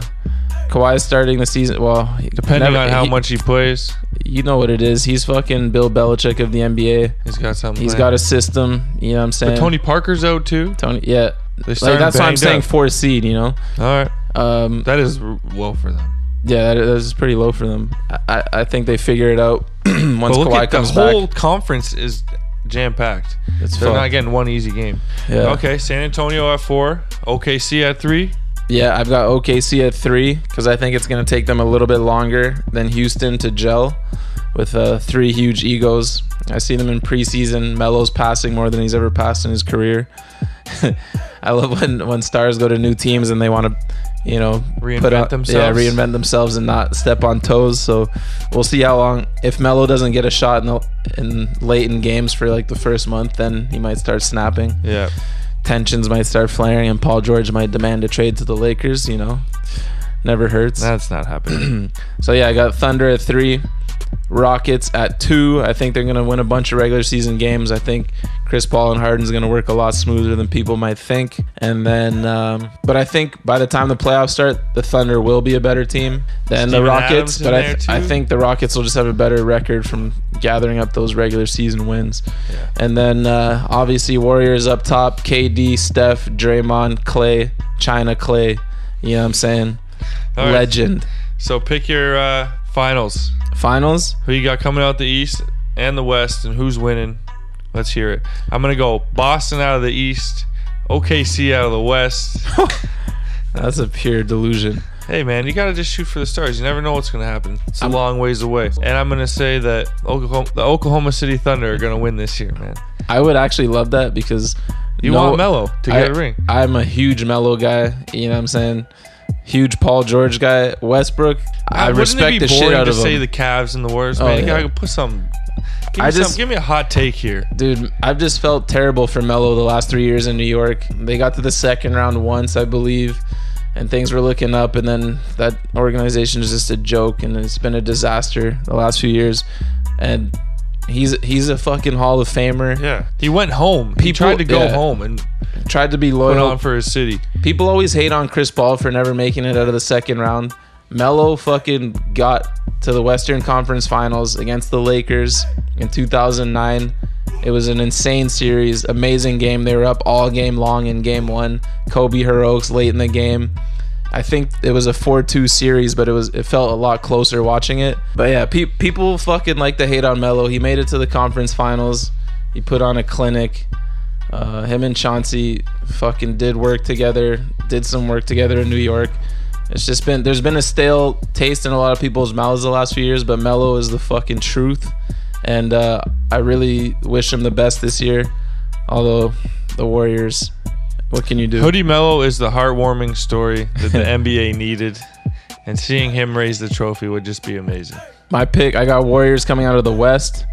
Kawhi's starting the season. Well, depending never- on how he- much he plays. you know what it is. He's fucking Bill Belichick of the NBA. He's got something. He's planned. got a system. You know what I'm saying? But Tony Parker's out too. Tony. Yeah. Like, that's why I'm saying up. fourth seed. You know. All right, Um. that is low for them. Yeah, that, is pretty low for them. I, I, think they figure it out once But look Kawhi at the whole back. conference is jam packed. It's They're fucked. not getting one easy game. Yeah. Okay, San Antonio at four, OKC at three. Yeah, I've got OKC at three because I think it's going to take them a little bit longer than Houston to gel with uh, three huge egos. I see them in preseason. Melo's passing more than he's ever passed in his career. I love when, when stars go to new teams and they want to, you know, Reinvent out, themselves. Yeah, reinvent themselves and not step on toes. So we'll see how long. If Melo doesn't get a shot in, the, in late in games for like the first month, then he might start snapping Yeah. tensions might start flaring and Paul George might demand a trade to the Lakers, you know. Never hurts. That's not happening. so yeah, I got Thunder at 3, Rockets at two. I think they're going to win a bunch of regular season games. I think Chris Paul and Harden's going to work a lot smoother than people might think. And then, um, but I think by the time the playoffs start, the Thunder will be a better team than the Rockets. But I, th- I think the Rockets will just have a better record from gathering up those regular season wins. And then uh, obviously Warriors up top: KD, Steph, Draymond, Clay, China, Clay. You know what I'm saying? Right. Legend. So pick your uh, finals. Finals. Who you got coming out the East and the West, and who's winning? Let's hear it. I'm gonna go Boston out of the East, OKC out of the West. That's a pure delusion. hey man, you gotta just shoot for the stars. You never know what's gonna happen. It's a long ways away. And I'm gonna say that Oklahoma, the Oklahoma City Thunder are gonna win this year, man. I would actually love that because You no- want Melo to get a ring. I'm a huge Melo guy. You know what I'm saying? Huge Paul George guy. Westbrook. I Wouldn't respect it be the shit boring out to of say him. the Cavs and the Warriors, Oh, man? Yeah. gotta put some. Give me, I some, just- give me a hot take here. Dude, I've just felt terrible for Melo the last three years in New York. They got to the second round once, I believe, and things were looking up. And then that organization is just a joke, and it's been a disaster the last few years. And he's he's a fucking Hall of Famer. Yeah, he went home. he People- tried to go yeah. home and Tried to be loyal. on for his city. People always hate on Chris Paul for never making it out of the second round. Melo fucking got to the Western Conference Finals against the Lakers in 2009. It was an insane series, amazing game. They were up all game long in game one. Kobe heroics late in the game. I think it was a 4-2 series, but it was it felt a lot closer watching it. But yeah, pe- people fucking like to hate on Melo. He made it to the conference finals. He put on a clinic. Uh, him and Chauncey fucking did work together, did some work together in New York. It's just been there's been a stale taste in a lot of people's mouths the last few years, but Melo is the fucking truth, and uh, I really wish him the best this year. Although the Warriors, what can you do? Hoodie Melo is the heartwarming story that the NBA needed, and seeing him raise the trophy would just be amazing. My pick, I got Warriors coming out of the West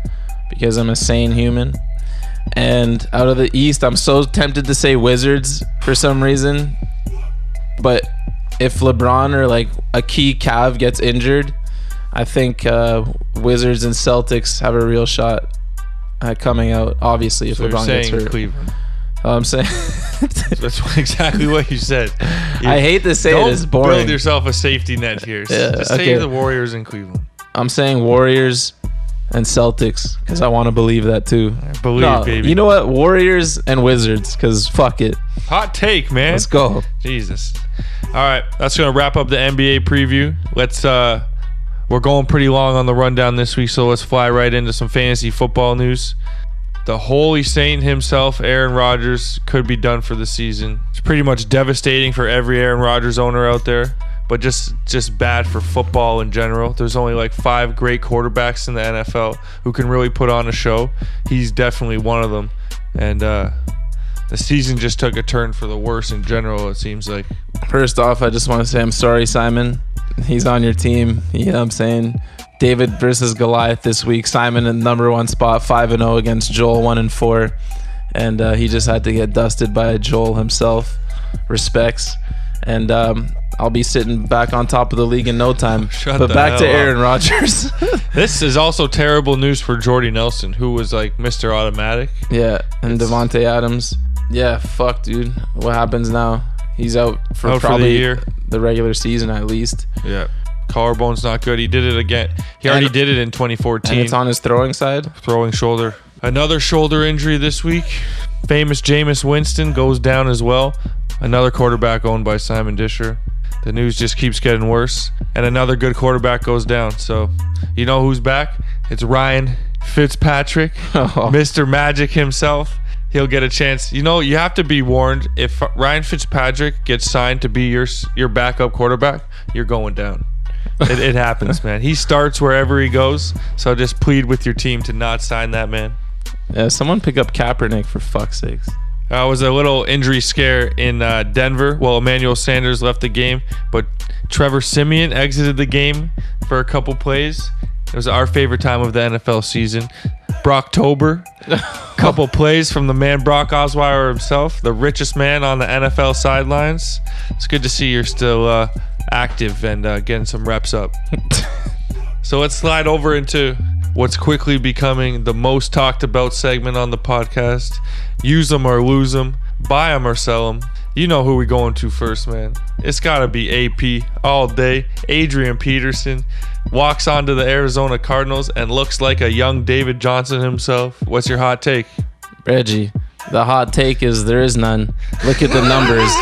because I'm a sane human. And out of the East, I'm so tempted to say Wizards for some reason. But if LeBron or like a key Cav gets injured, I think uh, Wizards and Celtics have a real shot at coming out. Obviously, if So LeBron gets hurt, Cleveland. I'm saying That's what- exactly what you said. You- I hate to say Don't it, it's boring. build yourself a safety net here. Yeah, Just okay. say the Warriors in Cleveland. I'm saying Warriors and Celtics because I want to believe that too. Believe, No, baby. you know what? Warriors and Wizards because fuck it. Hot take, man. Let's go. Jesus. All right, that's gonna wrap up the NBA preview. Let's uh we're going pretty long on the rundown this week, so let's fly right into some fantasy football news. The holy saint himself, Aaron Rodgers, could be done for the season. It's pretty much devastating for every Aaron Rodgers owner out there, but just just bad for football in general. There's only like five great quarterbacks in the NFL who can really put on a show. He's definitely one of them, and uh, the season just took a turn for the worse in general. It seems like. First off, I just want to say I'm sorry, Simon. He's on your team. You know what I'm saying? David versus Goliath this week. Simon in number one spot, 5 and 0 against Joel, 1 and 4. And uh, he just had to get dusted by Joel himself. Respects. And um, I'll be sitting back on top of the league in no time. Shut but back to. Aaron Rodgers. This is also terrible news for Jordy Nelson, who was like Mr. Automatic. yeah, and Davante Adams. Yeah, fuck, dude. What happens now? He's out for Out for the probably year. the regular season at least. Yeah. Collarbone's not good. He did it again. He already And- did it in And 2014. it's on his throwing side. throwing shoulder. Another shoulder injury this week. Famous Jameis Winston goes down as well. Another quarterback owned by Simon Disher. The news just keeps getting worse. And another good quarterback goes down. So, you know who's back? It's Ryan Fitzpatrick, Oh. Mr. Magic himself. He'll get a chance. You know, you have to be warned. If Ryan Fitzpatrick gets signed to be your your backup quarterback, you're going down. It, it happens, man. He starts wherever he goes. So just plead with your team to not sign that man. Yeah, someone pick up Kaepernick for fuck's sakes. Uh, was a little injury scare in uh, Denver. Well, Emmanuel Sanders left the game, but Trevor Siemian exited the game for a couple plays. It was our favorite time of the NFL season. Brocktober, couple plays from the man Brock Osweiler himself, the richest man on the NFL sidelines. It's good to see you're still uh, active and uh, getting some reps up. So let's slide over into what's quickly becoming the most talked about segment on the podcast. Use them or lose them, buy them or sell them. You know who we going to first, man. It's got to be AP all day. Adrian Peterson walks onto the Arizona Cardinals and looks like a young David Johnson himself. What's your hot take? Reggie, the hot take is there is none. Look at the numbers.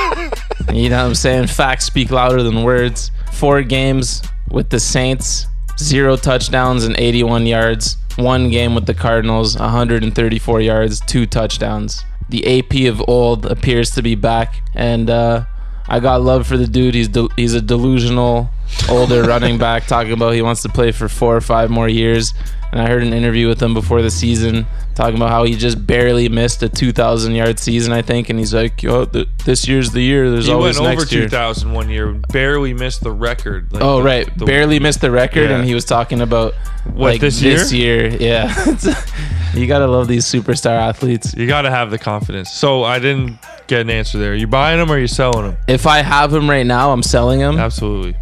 you know what I'm saying? Facts speak louder than words. Four games with the Saints, zero touchdowns and 81 yards. One game with the Cardinals, 134 yards, two touchdowns. The AP of old appears to be back, and uh, I got love for the dude. He's del- he's a delusional older running back talking about he wants to play for four or five more years. And I heard an interview with him before the season talking about how he just barely missed a 2,000 yard season, I think. And he's like, Yo, th- this year's the year. There's always a season. He always went over year. 2,000 one year, barely missed the record. Like Oh the- right, the- barely missed the record, Yeah. and he was talking about What, like this year. Yeah, you gotta love these superstar athletes. You got to have the confidence. So I didn't get an answer there. You buying them or you selling them? If I have him right now, I'm selling him, Absolutely.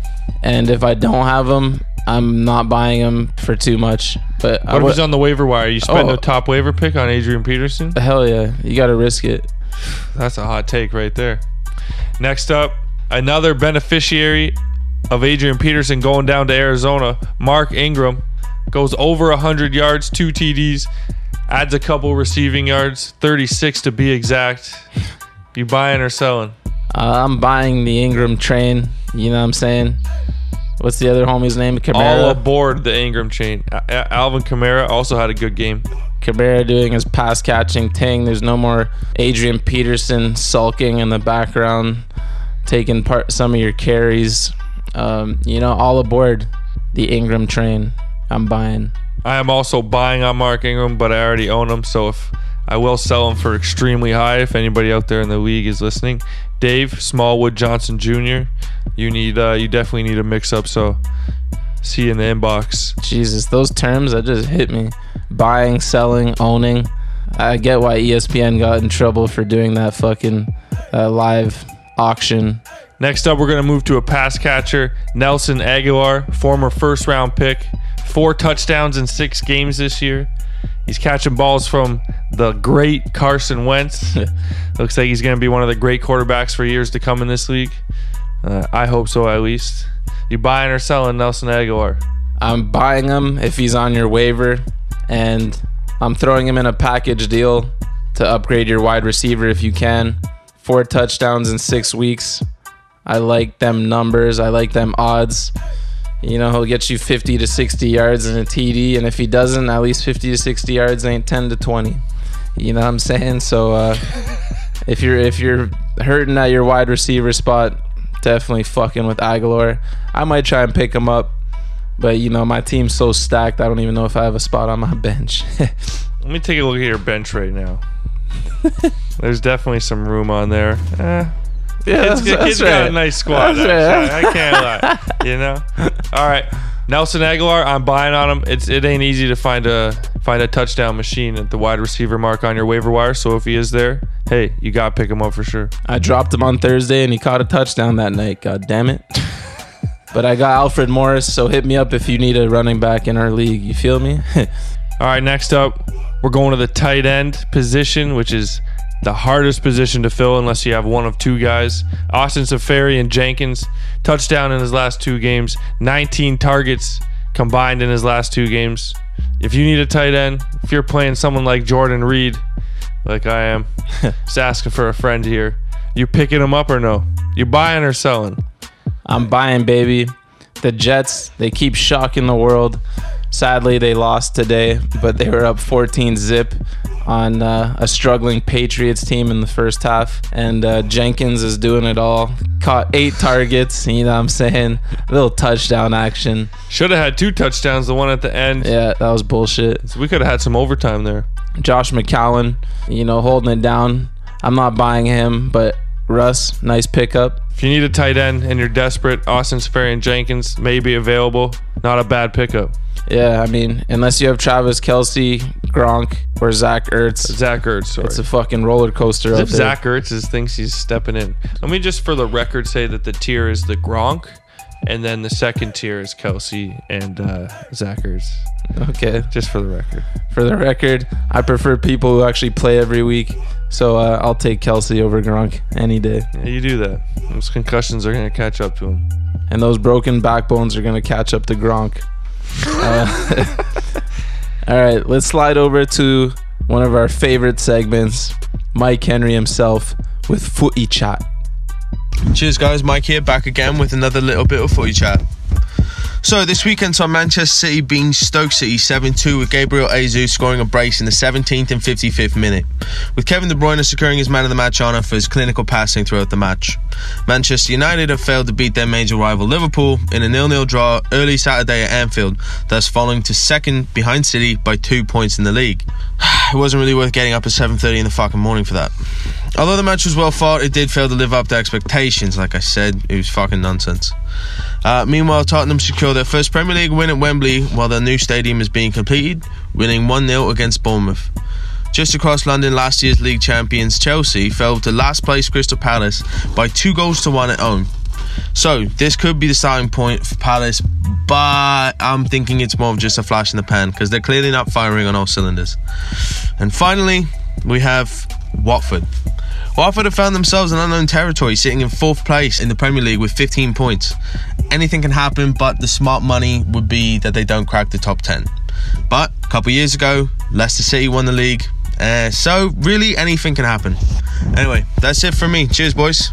and if I don't have him, I'm not buying him for too much. But I What if would, he's on the waiver wire? You spend Oh. a top waiver pick on Adrian Peterson? hell yeah, you gotta risk it. That's a hot take right there. Next up, another beneficiary of Adrian Peterson going down to Arizona, Mark Ingram, goes over 100 yards, two TDs, adds a couple receiving yards, 36 to be exact. You buying or selling? Uh, I'm buying the Ingram train. You know what I'm saying? What's the other homie's name? All aboard the Ingram chain. A- A- Alvin Kamara also had a good game. Cabrera doing his pass catching thing. There's no more Adrian Peterson sulking in the background, taking part some of your carries. Um, you know, all aboard the Ingram train. I'm buying. I am also buying on Mark Ingram, but I already own him. So if I will sell him for extremely high, if anybody out there in the league is listening, Dave Smallwood Johnson Jr., you need uh, you definitely need a mix up. So see you in the inbox. Jesus, those terms that just hit me. Buying, selling, owning. I get why ESPN got in trouble for doing that fucking uh, live auction. Next up, we're gonna move to a pass catcher, Nelson Agholor, former first round pick, four touchdowns in six games this year. He's catching balls from the great Carson Wentz. Looks like he's going to be one of the great quarterbacks for years to come in this league. Uh, I hope so, at least. You buying or selling Nelson Agholor? I'm buying him if he's on your waiver, and I'm throwing him in a package deal to upgrade your wide receiver if you can. Four touchdowns in six weeks. I like them numbers. I like them odds. You know, he'll get you 50 to 60 yards in a TD, and if he doesn't, at least 50 to 60 yards ain't 10 to 20. You know what I'm saying? So uh, if you're if you're hurting at your wide receiver spot, definitely fucking with Agholor. I might try and pick him up. But you know, my team's so stacked, I don't even know if I have a spot on my bench. Let me take a look at your bench right now. There's definitely some room on there. Eh, yeah, Kid's, kid's got a nice squad. That's right. I can't lie. You know. All right, Nelson Agholor. I'm buying on him. It's it ain't easy to find a find a touchdown machine at the wide receiver mark on your waiver wire. So if he is there, hey, you got to pick him up for sure. I dropped him on Thursday and he caught a touchdown that night. God damn it. but I got Alfred Morris, so hit me up if you need a running back in our league. You feel me? All right, next up, we're going to the tight end position, which is the hardest position to fill unless you have one of two guys. Austin Seferian-Jenkins, touchdown in his last two games, 19 targets combined in his last two games. If you need a tight end, if you're playing someone like Jordan Reed, like I am, just asking for a friend here, you picking him up or no? You buying or selling? I'm buying, baby. The Jets, they keep shocking the world. Sadly, they lost today, but they were up 14 zip on uh, a struggling Patriots team in the first half. And uh, Jenkins is doing it all. Caught eight targets, you know what I'm saying? A little touchdown action. Should have had two touchdowns, the one at the end. Yeah, that was bullshit. So we could have had some overtime there. Josh McCown, you know, holding it down. I'm not buying him, but Russ, nice pickup. If you need a tight end and you're desperate, Austin Safari and Jenkins may be available. Not a bad pickup. Yeah, I mean, unless you have Travis Kelce, Gronk, or Zach Ertz, Zach Ertz, sorry. it's a fucking roller coaster As if there. Zach Ertz is, thinks he's stepping in. Let me just for the record say that the tier is the Gronk, and then the second tier is Kelce and uh, Ertz. Okay. Just for the record. For the record, I prefer people who actually play every week. So uh, I'll take Kelce over Gronk any day. Yeah, you do that. Those concussions are going to catch up to him. And those broken backbones are going to catch up to Gronk. Uh, all right, let's slide over to one of our favorite segments Mike Henry himself with Footy Chat. Cheers, guys. Mike here, back again with another little bit of footy chat. So this weekend saw Manchester City being Stoke City 7-2 with Gabriel Jesus scoring a brace in the 17th and 55th minute, with Kevin De Bruyne securing his man of the match honour for his clinical passing throughout the match. Manchester United have failed to beat their major rival Liverpool in a nil-nil draw early Saturday at Anfield, thus falling to second behind City by two points in the league. It wasn't really worth getting up at 7.30 in the fucking morning for that. Although the match was well fought, it did fail to live up to expectations. Like I said, it was fucking nonsense. Uh, meanwhile, Tottenham secured their first Premier League win at Wembley while their new stadium is being completed, winning 1 0 against Bournemouth. Just across London, last year's league champions Chelsea fell to last place Crystal Palace by two goals to one at home. So, this could be the starting point for Palace, but I'm thinking it's more of just a flash in the pan because they're clearly not firing on all cylinders. And finally, we have Watford. Watford have found themselves in unknown territory, sitting in fourth place in the Premier League with 15 points. Anything can happen, but the smart money would be that they don't crack the top 10. But a couple years ago, Leicester City won the league, uh, so really anything can happen. Anyway, that's it for me. Cheers, boys.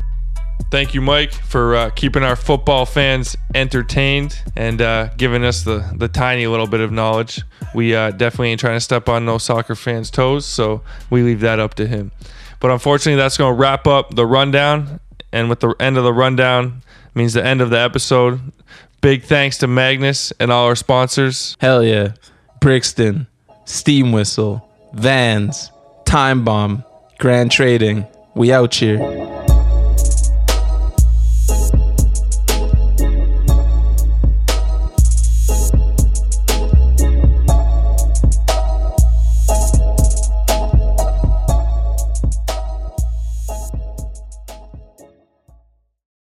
Thank you, Mike, for uh, keeping our football fans entertained and uh, giving us the, the tiny little bit of knowledge. We uh, definitely ain't trying to step on no soccer fans' toes, so we leave that up to him. But unfortunately, that's going to wrap up the rundown. And with the end of the rundown, means the end of the episode. Big thanks to Magnus and all our sponsors. Hell yeah. Brixton, Steam Whistle, Vans, Time Bomb, Grand Trading. We out here.